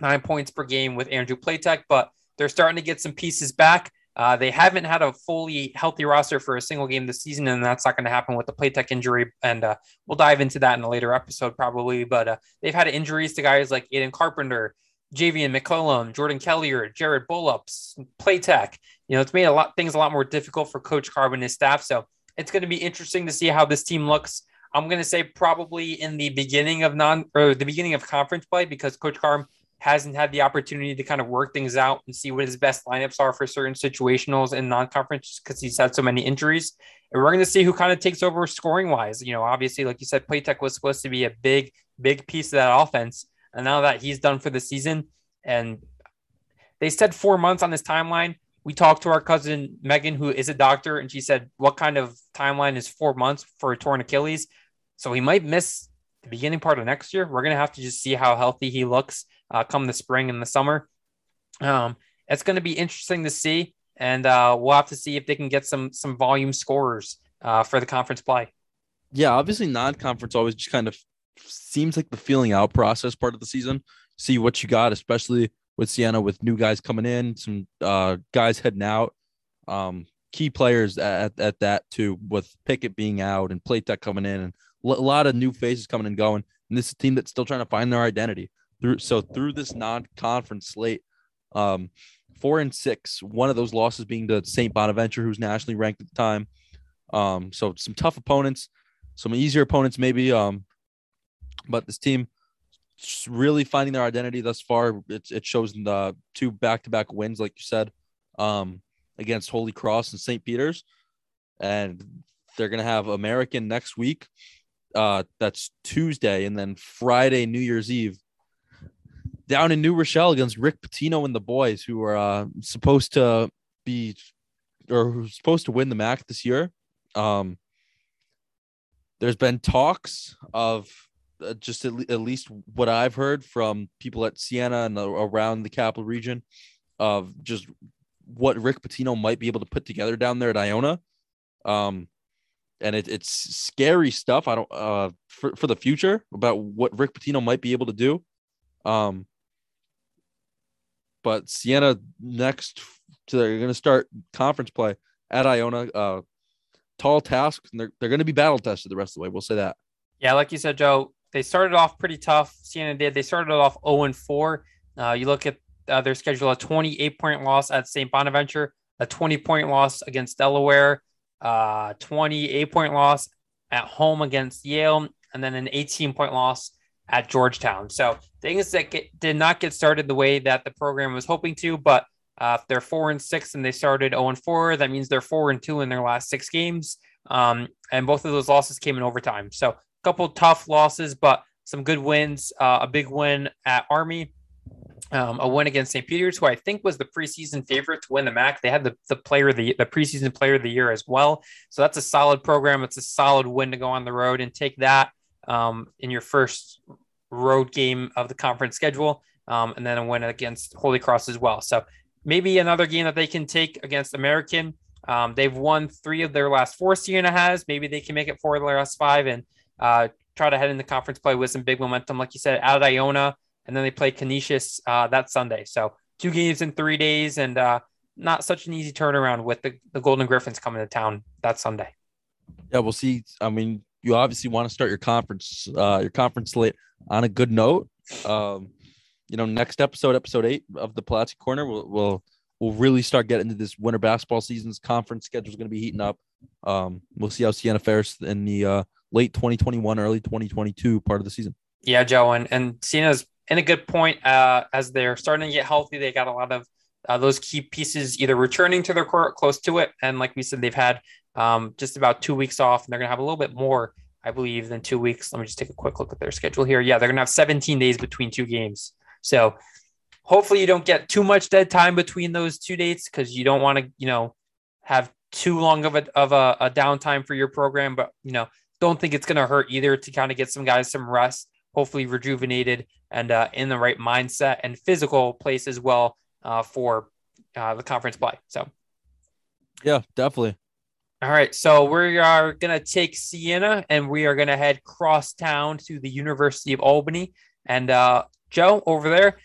nine points per game with Andrew Platek, but they're starting to get some pieces back. Uh, they haven't had a fully healthy roster for a single game this season, and that's not going to happen with the Platek injury. And uh, we'll dive into that in a later episode, probably. But uh, they've had injuries to guys like Aiden Carpenter, Javian McCollum, Jordan Kellier, Jared Billups, Platek. You know, it's made a lot things a lot more difficult for Coach Carm and his staff. So it's going to be interesting to see how this team looks. I'm going to say probably in the beginning of non or the beginning of conference play because Coach Carm hasn't had the opportunity to kind of work things out and see what his best lineups are for certain situationals and non-conference because he's had so many injuries. And we're going to see who kind of takes over scoring wise. You know, obviously, like you said, Platek was supposed to be a big, big piece of that offense. And now that he's done for the season, and they said four months on this timeline. We talked to our cousin Megan, who is a doctor, and she said, What kind of timeline is four months for a torn Achilles? So he might miss the beginning part of next year. We're going to have to just see how healthy he looks uh, come the spring and the summer. Um, it's going to be interesting to see, and uh, we'll have to see if they can get some some volume scorers uh, for the conference play. Yeah, obviously non-conference always just kind of seems like the feeling out process part of the season. See what you got, especially with Siena, with new guys coming in, some uh, guys heading out, um, key players at, at that too, with Pickett being out and Platek coming in, and a lot of new faces coming and going. And this is a team that's still trying to find their identity through. So through this non-conference slate, um, four and six, one of those losses being to St. Bonaventure, who's nationally ranked at the time. Um, so some tough opponents, some easier opponents maybe. Um, but this team really finding their identity thus far. It, it shows in the two back-to-back wins, like you said, um, against Holy Cross and St. Peter's, and they're gonna have American next week. Uh, that's Tuesday, and then Friday, New Year's Eve, down in New Rochelle against Rick Pitino and the boys, who are uh, supposed to be or who's supposed to win the MAC this year. Um, there's been talks of uh, just at, le- at, least what I've heard from people at Siena and around the capital region of just what Rick Pitino might be able to put together down there at Iona. Um, and it, it's scary stuff. I don't uh for, for the future about what Rick Pitino might be able to do. Um, but Siena next, so they're going to start conference play at Iona. Uh, tall task, and they're they're going to be battle tested the rest of the way. We'll say that. Yeah, like you said, Joe, they started off pretty tough. Siena did. They started off 0 and 4. Uh, you look at uh, their schedule: a 28 point loss at St. Bonaventure, a 20 point loss against Delaware, uh, 28 point loss at home against Yale, and then an 18 point loss at Georgetown. So things that get, did not get started the way that the program was hoping to, but uh, if they're four and six and they started 0 and four, that means they're four and two in their last six games. Um, and both of those losses came in overtime. So a couple tough losses, but some good wins. Uh, a big win at Army, um, a win against St. Peter's, who I think was the preseason favorite to win the MAC. They had the, the player the the preseason player of the year as well. So that's a solid program. It's a solid win to go on the road and take that um, in your first road game of the conference schedule, um, and then a win against Holy Cross as well. So maybe another game that they can take against American. Um, they've won three of their last four Siena has. Maybe they can make it four of their last five and uh, try to head into conference play with some big momentum, like you said, out of Iona, and then they play Canisius uh, that Sunday. So two games in three days, and uh, not such an easy turnaround with the, the Golden Griffins coming to town that Sunday. Yeah, we'll see. I mean, you obviously want to start your conference, uh, your conference slate on a good note. Um, you know, next episode, episode eight of the Palatsky Corner, we'll, we'll we'll really start getting into this winter basketball season's conference schedule is going to be heating up. Um, we'll see how Siena fares in the uh, late 2021, early 2022 part of the season. Yeah, Joe, and and Siena's in a good point uh, as they're starting to get healthy. They got a lot of uh, those key pieces either returning to their court close to it, and like we said, they've had um, just about two weeks off, and they're going to have a little bit more, I believe, than two weeks. Let me just take a quick look at their schedule here. Yeah, they're going to have 17 days between two games. So hopefully you don't get too much dead time between those two dates because you don't want to, you know, have too long of a of a, a downtime for your program. But you know, don't think it's going to hurt either to kind of get some guys some rest, hopefully rejuvenated and uh, in the right mindset and physical place as well uh, for uh, the conference play. So, yeah, definitely. All right, so we are going to take Siena and we are going to head cross town to the University of Albany. And uh, Joe over there.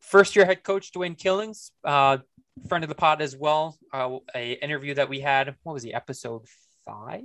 First year head coach Dwayne Killings, uh, friend of the pod as well. Uh, a interview that we had. What was the episode five?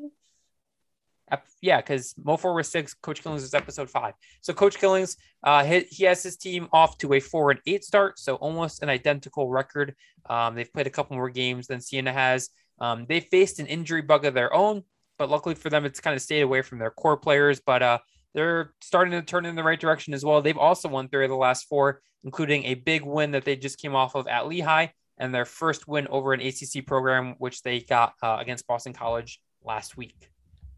Ep- yeah, because Mofor was six. Coach Killings is episode five. So Coach Killings, uh, he, he, has his team off to a four and eight start, so almost an identical record. Um, they've played a couple more games than Siena has. Um, they faced an injury bug of their own, but luckily for them, it's kind of stayed away from their core players. But uh, they're starting to turn in the right direction as well. They've also won three of the last four, including a big win that they just came off of at Lehigh and their first win over an ACC program, which they got uh, against Boston College last week.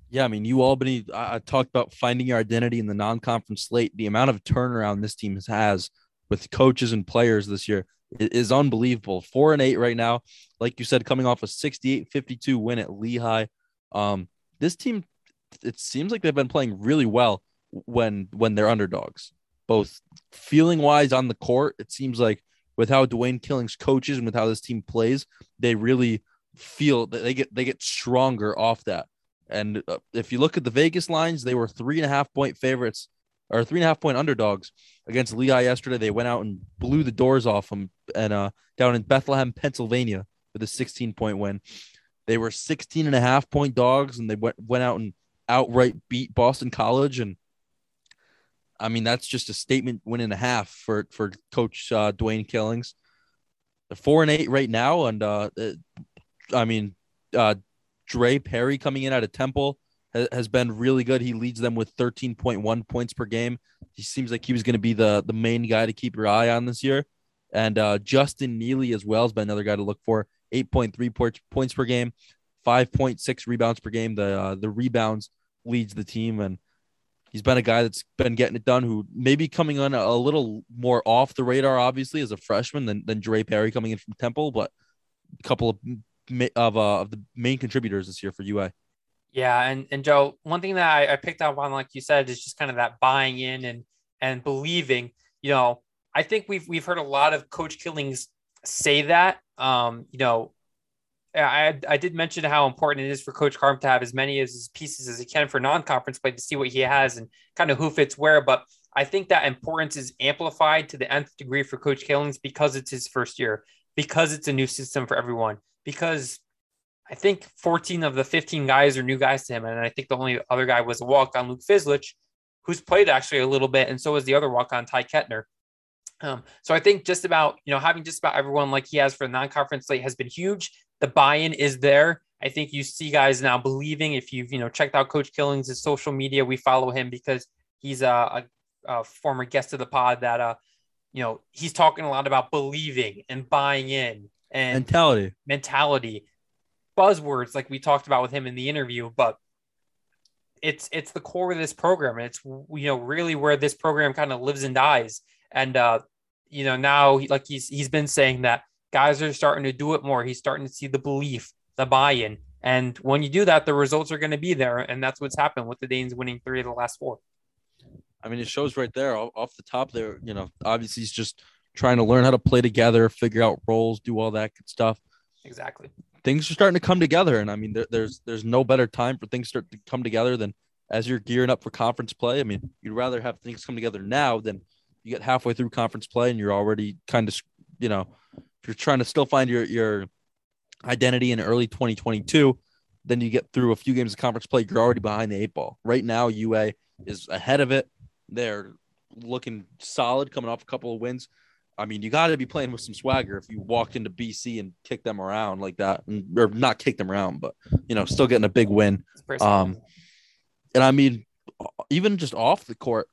Yeah, I mean, you Albany. I, I talked about finding your identity in the non-conference slate. The amount of turnaround this team has with coaches and players this year is unbelievable. Four and eight right now, like you said, coming off a 68-52 win at Lehigh. Um, this team it seems like they've been playing really well when when they're underdogs, both feeling wise on the court. It seems like with how Dwayne Killings coaches and with how this team plays, they really feel that they get they get stronger off that. And uh, if you look at the Vegas lines, they were three and a half point favorites or three and a half point underdogs against Lehigh yesterday. They went out and blew the doors off them and uh, down in Bethlehem, Pennsylvania with a 16 point win. They were 16 and a half point dogs and they went, went out and outright beat Boston College. And I mean, that's just a statement win and a half for, for coach uh, Dwayne Killings. They're four and eight right now. And uh, I mean, uh, Dre Perry coming in out of Temple has been really good. He leads them with 13.1 points per game. He seems like he was going to be the the main guy to keep your eye on this year. And uh, Justin Neely as well has been another guy to look for. 8.3 points per game, 5.6 rebounds per game. The uh, the rebounds leads the team, and he's been a guy that's been getting it done. Who maybe coming on a, little more off the radar, obviously, as a freshman than than Dre Perry coming in from Temple, but a couple of of uh, of the main contributors this year for UA. Yeah, and and Joe, one thing that I, I picked up on, like you said, is just kind of that buying in and and believing. You know, I think we've we've heard a lot of Coach Killings say that. Um, you know, I I did mention how important it is for Coach Carm to have as many of his pieces as he can for non-conference play to see what he has and kind of who fits where. But I think that importance is amplified to the nth degree for Coach Killings because it's his first year, because it's a new system for everyone, because I think 14 of the 15 guys are new guys to him. And I think the only other guy was a walk on Luke Fizlich, who's played actually a little bit. And so is the other walk on Ty Ketner. Um, so I think just about, you know, having just about everyone like he has for the non-conference slate has been huge. The buy-in is there. I think you see guys now believing if you've, you know, checked out Coach Killings' social media, we follow him because he's a, a, a former guest of the pod that, uh, you know, he's talking a lot about believing and buying in and mentality, mentality buzzwords like we talked about with him in the interview, but it's it's the core of this program, and it's you know really where this program kind of lives and dies. And uh, you know now, like he's he's been saying that guys are starting to do it more. He's starting to see the belief, the buy-in, and when you do that, the results are going to be there, and that's what's happened with the Danes winning three of the last four. I mean, it shows right there off the top. There, you know, obviously he's just trying to learn how to play together, figure out roles, do all that good stuff. Exactly things are starting to come together. And I mean, there, there's there's no better time for things start to come together than as you're gearing up for conference play. I mean, you'd rather have things come together now than you get halfway through conference play and you're already kind of, you know, if you're trying to still find your your identity in early 2022, then you get through a few games of conference play, you're already behind the eight ball. Right now, UA is ahead of it. They're looking solid, coming off a couple of wins. I mean, you got to be playing with some swagger if you walked into BC and kicked them around like that, or not kick them around, but you know, still getting a big win. Um, and I mean, even just off the court,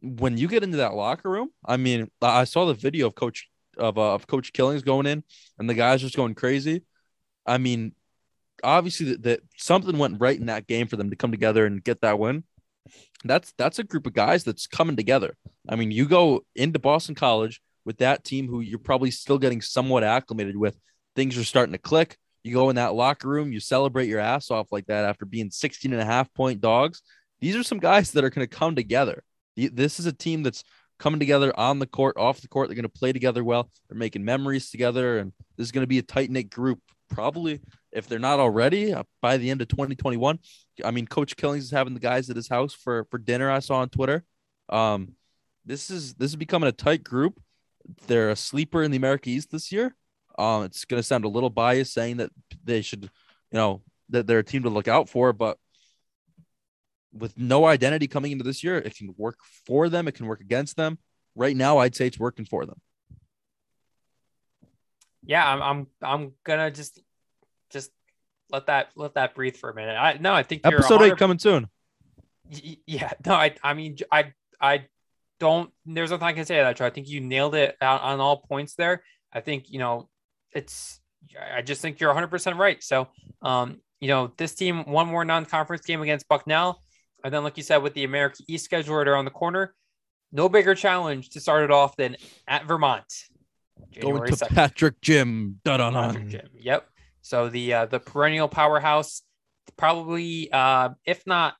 when you get into that locker room, I mean, I saw the video of Coach of uh, of Coach Killings going in, and the guys just going crazy. I mean, obviously that, that something went right in that game for them to come together and get that win. That's that's a group of guys that's coming together. I mean, you go into Boston College with that team who you're probably still getting somewhat acclimated with, things are starting to click. You go in that locker room, you celebrate your ass off like that after being 16 and a half point dogs. These are some guys that are going to come together. This is a team that's coming together on the court, off the court. They're going to play together well. They're making memories together, and this is going to be a tight knit group. Probably, if they're not already, uh, by the end of 2021. I mean, Coach Killings is having the guys at his house for for dinner. I saw on Twitter. Um, this is this is becoming a tight group, they're a sleeper in the America East this year. Um, it's going to sound a little biased saying that they should, you know, that they're a team to look out for, but with no identity coming into this year, it can work for them. It can work against them. Right now, I'd say it's working for them. Yeah, I'm, I'm, I'm gonna just, just let that, let that breathe for a minute. I no, I think episode eight coming soon. Yeah, no, I, I mean, I, I don't there's nothing I can say that. I think you nailed it on, on all points there. I think you know it's I just think you're 100 percent right. So um, you know this team one more non-conference game against Bucknell, and then like you said with the America East schedule right around the corner, no bigger challenge to start it off than at Vermont. January Going to 2nd. Patrick Gym. Yep. So the uh, the perennial powerhouse, probably uh, if not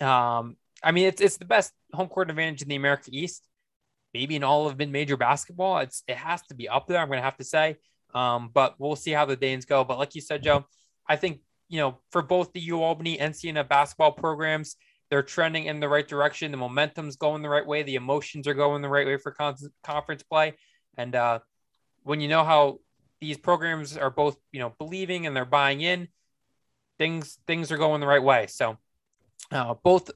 um, I mean, it's it's the best home court advantage in the America East, maybe in all of mid major basketball. It's it has to be up there. I'm going to have to say, um, but we'll see how the Danes go. But like you said, Joe, I think you know, for both the U Albany and Siena basketball programs, they're trending in the right direction. The momentum's going the right way. The emotions are going the right way for con- conference play. And uh, when you know how these programs are both, you know, believing and they're buying in, things things are going the right way. So uh, both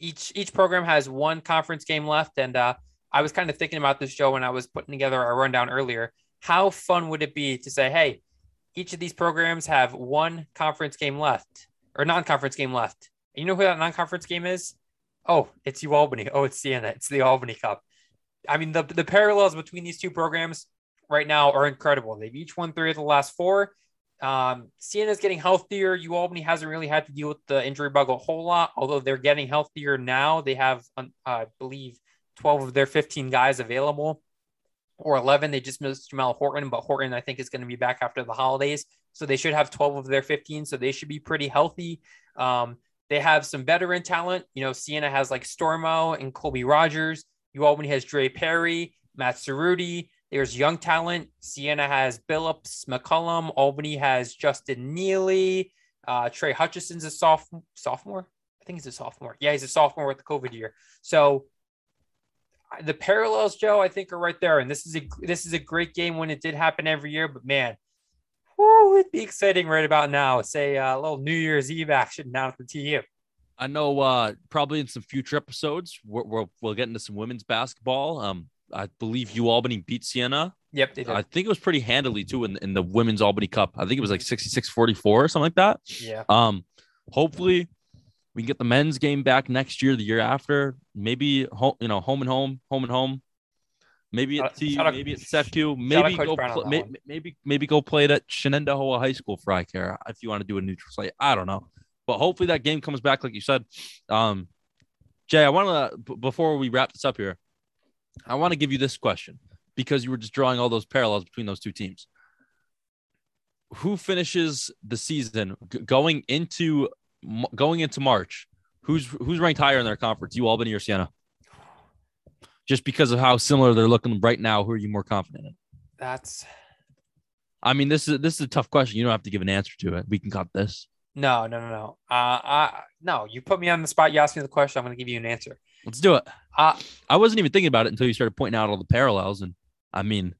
each each program has one conference game left, and uh, I was kind of thinking about this show when I was putting together a rundown earlier. How fun would it be to say, hey, each of these programs have one conference game left or non-conference game left. And you know who that non-conference game is? Oh, it's U Albany. Oh, it's Siena. It's the Albany Cup. I mean, the, the parallels between these two programs right now are incredible. They've each won three of the last four. Um, Siena is getting healthier. U Albany hasn't really had to deal with the injury bug a whole lot, although they're getting healthier now. They have, uh, I believe, 12 of their 15 guys available or 11. They just missed Jamal Horton, but Horton, I think, is going to be back after the holidays. So they should have 12 of their 15. So they should be pretty healthy. Um, they have some veteran talent. You know, Siena has like Stormo and Colby Rogers. U Albany has Dre Perry, Matt Cerruti. There's young talent. Siena has Billups, McCollum. Albany has Justin Neely. Uh, Trey Hutchison's a sophomore. Sophomore? I think he's a sophomore. Yeah, he's a sophomore with the COVID year. So the parallels, Joe, I think are right there. And this is a this is a great game when it did happen every year. But man, whoo, it'd be exciting right about now. Say uh, a little New Year's Eve action down at the TU. I know uh, probably in some future episodes we will we'll get into some women's basketball. Um, I believe U Albany beat Siena. Yep, they did. I think it was pretty handily too in, in the women's Albany Cup. I think it was like 66-44 or something like that. Yeah. Um, hopefully we can get the men's game back next year, the year after. Maybe home, you know, home and home, home and home. Maybe at TU, maybe at SEFCU. Maybe go pl- maybe, maybe maybe go play it at Shenendehowa High School for I care if you want to do a neutral site. I don't know, but hopefully that game comes back like you said. Um, Jay, I want to b- before we wrap this up here, I want to give you this question because you were just drawing all those parallels between those two teams. Who finishes the season going into going into March, who's who's ranked higher in their conference? U Albany or Siena? Just because of how similar they're looking right now, who are you more confident in? That's. I mean, this is this is a tough question. You don't have to give an answer to it. We can cut this. No, no, no, no. Uh, I no. You put me on the spot. You asked me the question. I'm going to give you an answer. Let's do it. Uh, I wasn't even thinking about it until you started pointing out all the parallels, and I mean,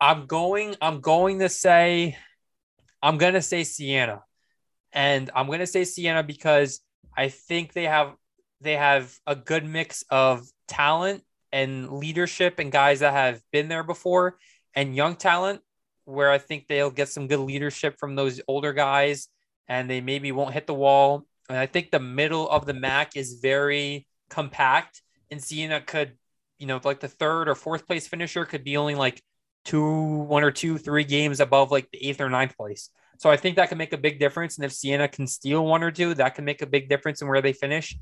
I'm going. I'm going to say, I'm going to say Siena. And I'm going to say Siena because I think they have they have a good mix of talent and leadership and guys that have been there before and young talent where I think they'll get some good leadership from those older guys and they maybe won't hit the wall. And I think the middle of the MAC is very compact and Siena could, you know, like the third or fourth place finisher could be only like two, one or two, three games above like the eighth or ninth place. So I think that can make a big difference. And if Siena can steal one or two, that can make a big difference in where they finish.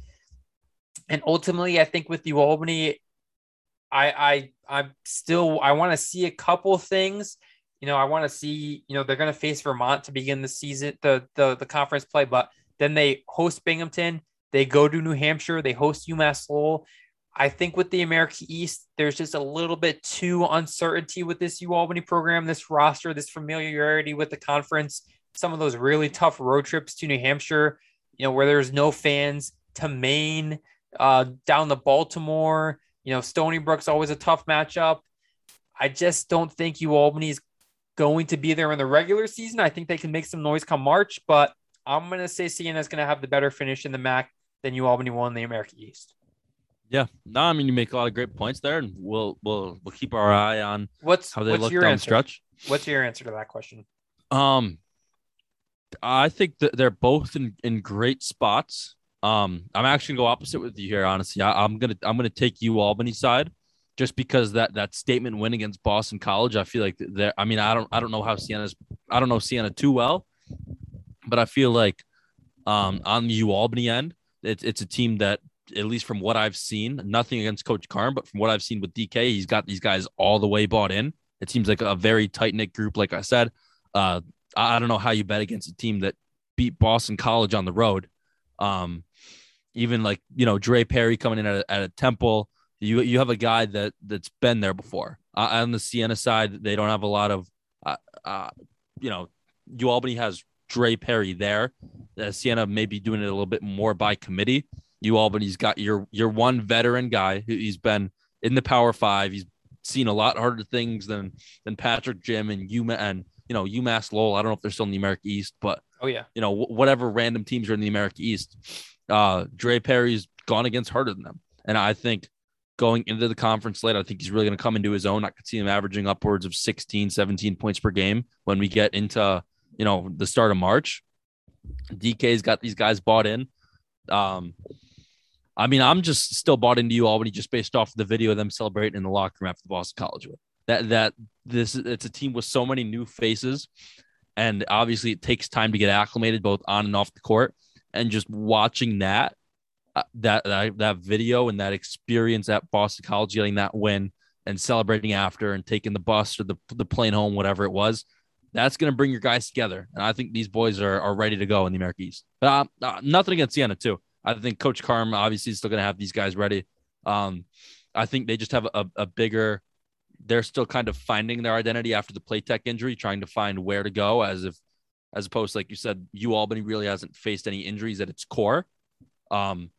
And ultimately, I think with the Albany, I I I'm still I want to see a couple things. You know, I want to see, you know, they're gonna face Vermont to begin the season, the the the conference play, but then they host Binghamton, they go to New Hampshire, they host UMass Lowell. I think with the America East, there's just a little bit too uncertainty with this U Albany program, this roster, this familiarity with the conference, some of those really tough road trips to New Hampshire, you know, where there's no fans, to Maine, uh, down to Baltimore, you know, Stony Brook's always a tough matchup. I just don't think U Albany is going to be there in the regular season. I think they can make some noise come March, but I'm going to say Siena is going to have the better finish in the MAC than U Albany won the America East. Yeah, no, I mean you make a lot of great points there, and we'll we'll we'll keep our eye on what's how they what's look your down answer? the stretch. What's your answer to that question? Um, I think that they're both in in great spots. Um, I'm actually gonna go opposite with you here. Honestly, I, I'm gonna I'm gonna take U Albany side, just because that that statement win against Boston College. I feel like they're. I mean, I don't I don't know how Siena's. I don't know Siena too well, but I feel like um on the U Albany end, it's it's a team that at least from what I've seen, nothing against Coach Carm, but from what I've seen with DK, he's got these guys all the way bought in. It seems like a very tight knit group. Like I said, uh, I don't know how you bet against a team that beat Boston College on the road. Um, even like you know Dre Perry coming in at a, at a Temple, you you have a guy that that's been there before. Uh, on the Siena side, they don't have a lot of, uh, uh, you know, U Albany has Dre Perry there. Uh, Siena may be doing it a little bit more by committee. U Albany's got your your one veteran guy who he's been in the Power Five. He's seen a lot harder things than than Patrick Gym and UMass and you know UMass Lowell. I don't know if they're still in the America East, but Oh yeah. you know wh- whatever random teams are in the America East. Uh, Dre Perry's gone against harder than them, and I think going into the conference late, I think he's really going to come into his own. I could see him averaging upwards of 16, 17 points per game when we get into you know the start of March. DK's got these guys bought in. Um, I mean, I'm just still bought into U Albany just based off the video of them celebrating in the locker room after the Boston College win. That that this it's a team with so many new faces, and obviously it takes time to get acclimated both on and off the court. And just watching that that that, that video and that experience at Boston College, getting that win and celebrating after and taking the bus or the the plane home, whatever it was, that's going to bring your guys together. And I think these boys are, are ready to go in the America East. Uh, uh, nothing against Siena, too. I think Coach Carm obviously is still going to have these guys ready. Um, I think they just have a, a bigger, they're still kind of finding their identity after the Platek injury, trying to find where to go as if, as opposed like you said, U Albany really hasn't faced any injuries at its core. Um,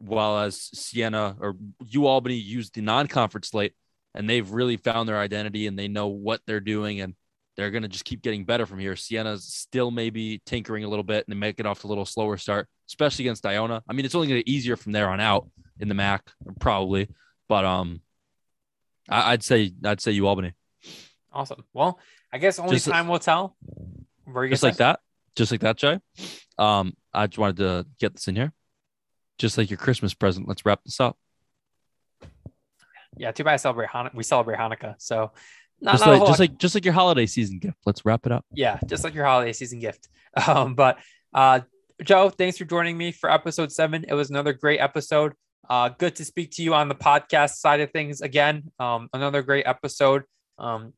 while as Siena or U Albany used the non conference slate and they've really found their identity and they know what they're doing and they're going to just keep getting better from here. Siena's still maybe tinkering a little bit and they make it off to a little slower start, especially against Iona. I mean, it's only going to get easier from there on out in the MAC, probably. But um, I, would say I'd say U Albany. Awesome. Well, I guess only Just- time will tell. Just like that, just like that, Jay. Um, I just wanted to get this in here, just like your Christmas present. Let's wrap this up. Yeah. Too bad I celebrate Hanukkah. We celebrate Hanukkah. So not, just not like just like just like your holiday season gift. Let's wrap it up. yeah, just like your holiday season gift. Um, but uh, Joe, thanks for joining me for episode seven. It was another great episode. Uh, good to speak to you on the podcast side of things again. Um, another great episode. Um,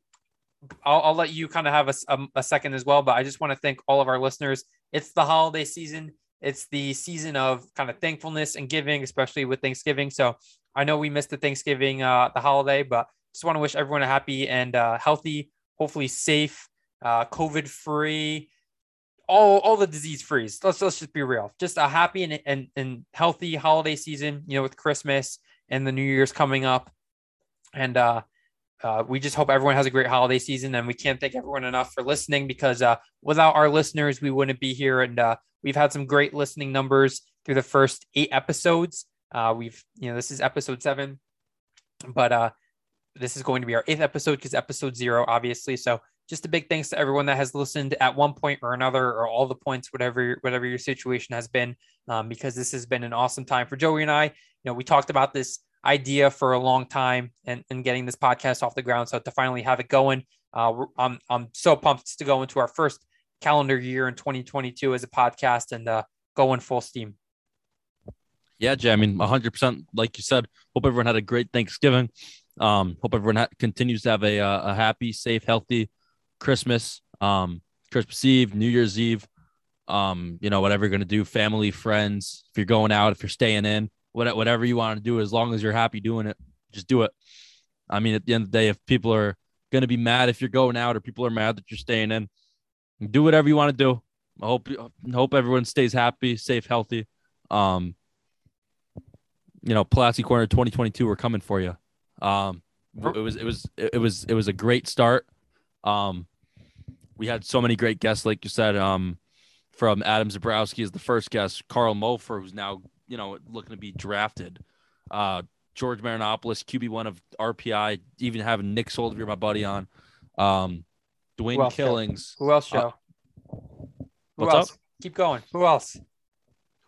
I'll, I'll let you kind of have a second as well, but I just want to thank all of our listeners. It's the holiday season. It's the season of kind of thankfulness and giving, especially with Thanksgiving. So I know we missed the Thanksgiving, uh, the holiday, but just want to wish everyone a happy and uh, healthy, hopefully safe, uh, COVID free, all all the disease free. Let's let's just be real. Just a happy and, and and healthy holiday season. You know, with Christmas and the New Year's coming up, and uh, uh, we just hope everyone has a great holiday season. And we can't thank everyone enough for listening because uh, without our listeners, we wouldn't be here. And uh, we've had some great listening numbers through the first eight episodes. Uh, we've you know this is episode seven, but uh, this is going to be our eighth episode because episode zero, obviously. So just a big thanks to everyone that has listened at one point or another, or all the points, whatever whatever your situation has been, um, because this has been an awesome time for Joey and I. You know, we talked about this idea for a long time and, and getting this podcast off the ground. So to finally have it going, uh, I'm I'm so pumped to go into our first calendar year in 2022 as a podcast and uh, go in full steam. Yeah, Jay. I mean, 100%. Like you said, hope everyone had a great Thanksgiving. Um, hope everyone ha- continues to have a, uh, a happy, safe, healthy Christmas, um, Christmas Eve, New Year's Eve. Um, you know, whatever you're going to do, family, friends, if you're going out, if you're staying in, what- whatever you want to do, as long as you're happy doing it, just do it. I mean, at the end of the day, if people are going to be mad if you're going out or people are mad that you're staying in, do whatever you want to do. I hope, hope everyone stays happy, safe, healthy. Um, you know, Palatsky Corner 2022, we're coming for you. Um, it was it was it was it was a great start. Um, we had so many great guests, like you said. Um, from Adam Zabrowski is the first guest, Karl Mofor, who's now you know looking to be drafted. Uh, George Marinopoulos, QB one of RPI, even having Nick Soldier, my buddy, on. Um, Dwayne else, Joe? Killings. Who else, Uh, Joe? Who what's else? up? Keep going. Who else?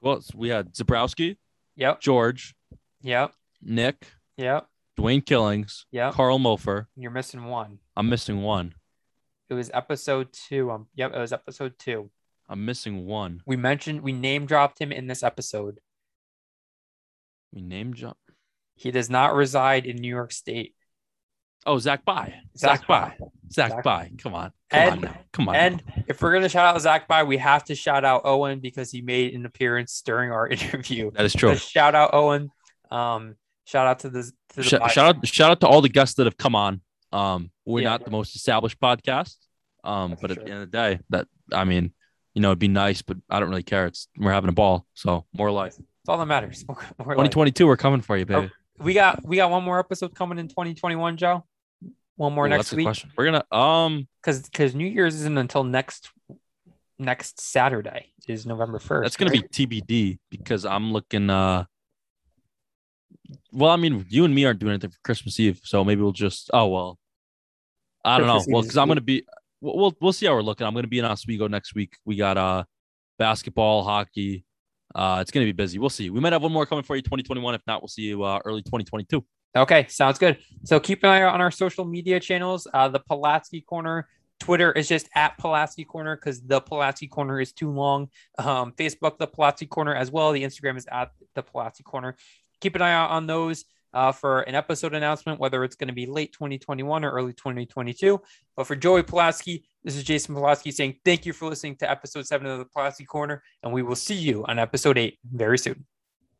Who else? We had Zabrowski, Yep. George, Yep. Nick, Yep. Dwayne Killings, Yep. Karl Mofor. You're missing one. I'm missing one. It was episode two. Um, yep, it was episode two. I'm missing one. We mentioned we name dropped him in this episode. We name drop. He does not reside in New York State. Oh, Zach By. Zach Zach By. Zach Zach- By. Come on. Come And- on now. Come on. And now. if we're gonna shout out Zach by, we have to shout out Owen because he made an appearance during our interview. that is true. So shout out Owen. Um, shout out to the to the Sh- shout out shout out to all the guests that have come on. Um, we're Yeah. not the most established podcast. Um, That's but for at the end of the day, that I mean, you know, it'd be nice, but I don't really care. It's we're having a ball, so more life. It's all that matters. More life. 2022, we're coming for you, baby. We got we got one more episode coming in 2021, Joe. One more Ooh, next week question. We're gonna um. because because New Year's isn't until next next Saturday is November 1st. That's gonna be TBD because I'm looking. uh Well, I mean, you and me aren't doing anything for Christmas Eve, so maybe we'll just. Oh well. I don't know. Christmas Well, because I'm gonna be. We'll we'll- we'll see how we're looking. I'm gonna be in Oswego next week. We got uh basketball, hockey. Uh, it's gonna be busy. We'll see. We might have one more coming for you 2021. If not, we'll see you uh, early 2022. Okay, sounds good. So keep an eye on our social media channels. Uh, the Palatsky Corner Twitter is just at Palatsky Corner because the Palatsky Corner is too long. Um, Facebook, the Palatsky Corner as well. The Instagram is at the Palatsky Corner. Keep an eye out on those uh, for an episode announcement, whether it's going to be late 2021 or early 2022. But for Joey Palatsky, this is Jason Palatsky saying thank you for listening to episode seven of the Palatsky Corner, and we will see you on episode eight very soon.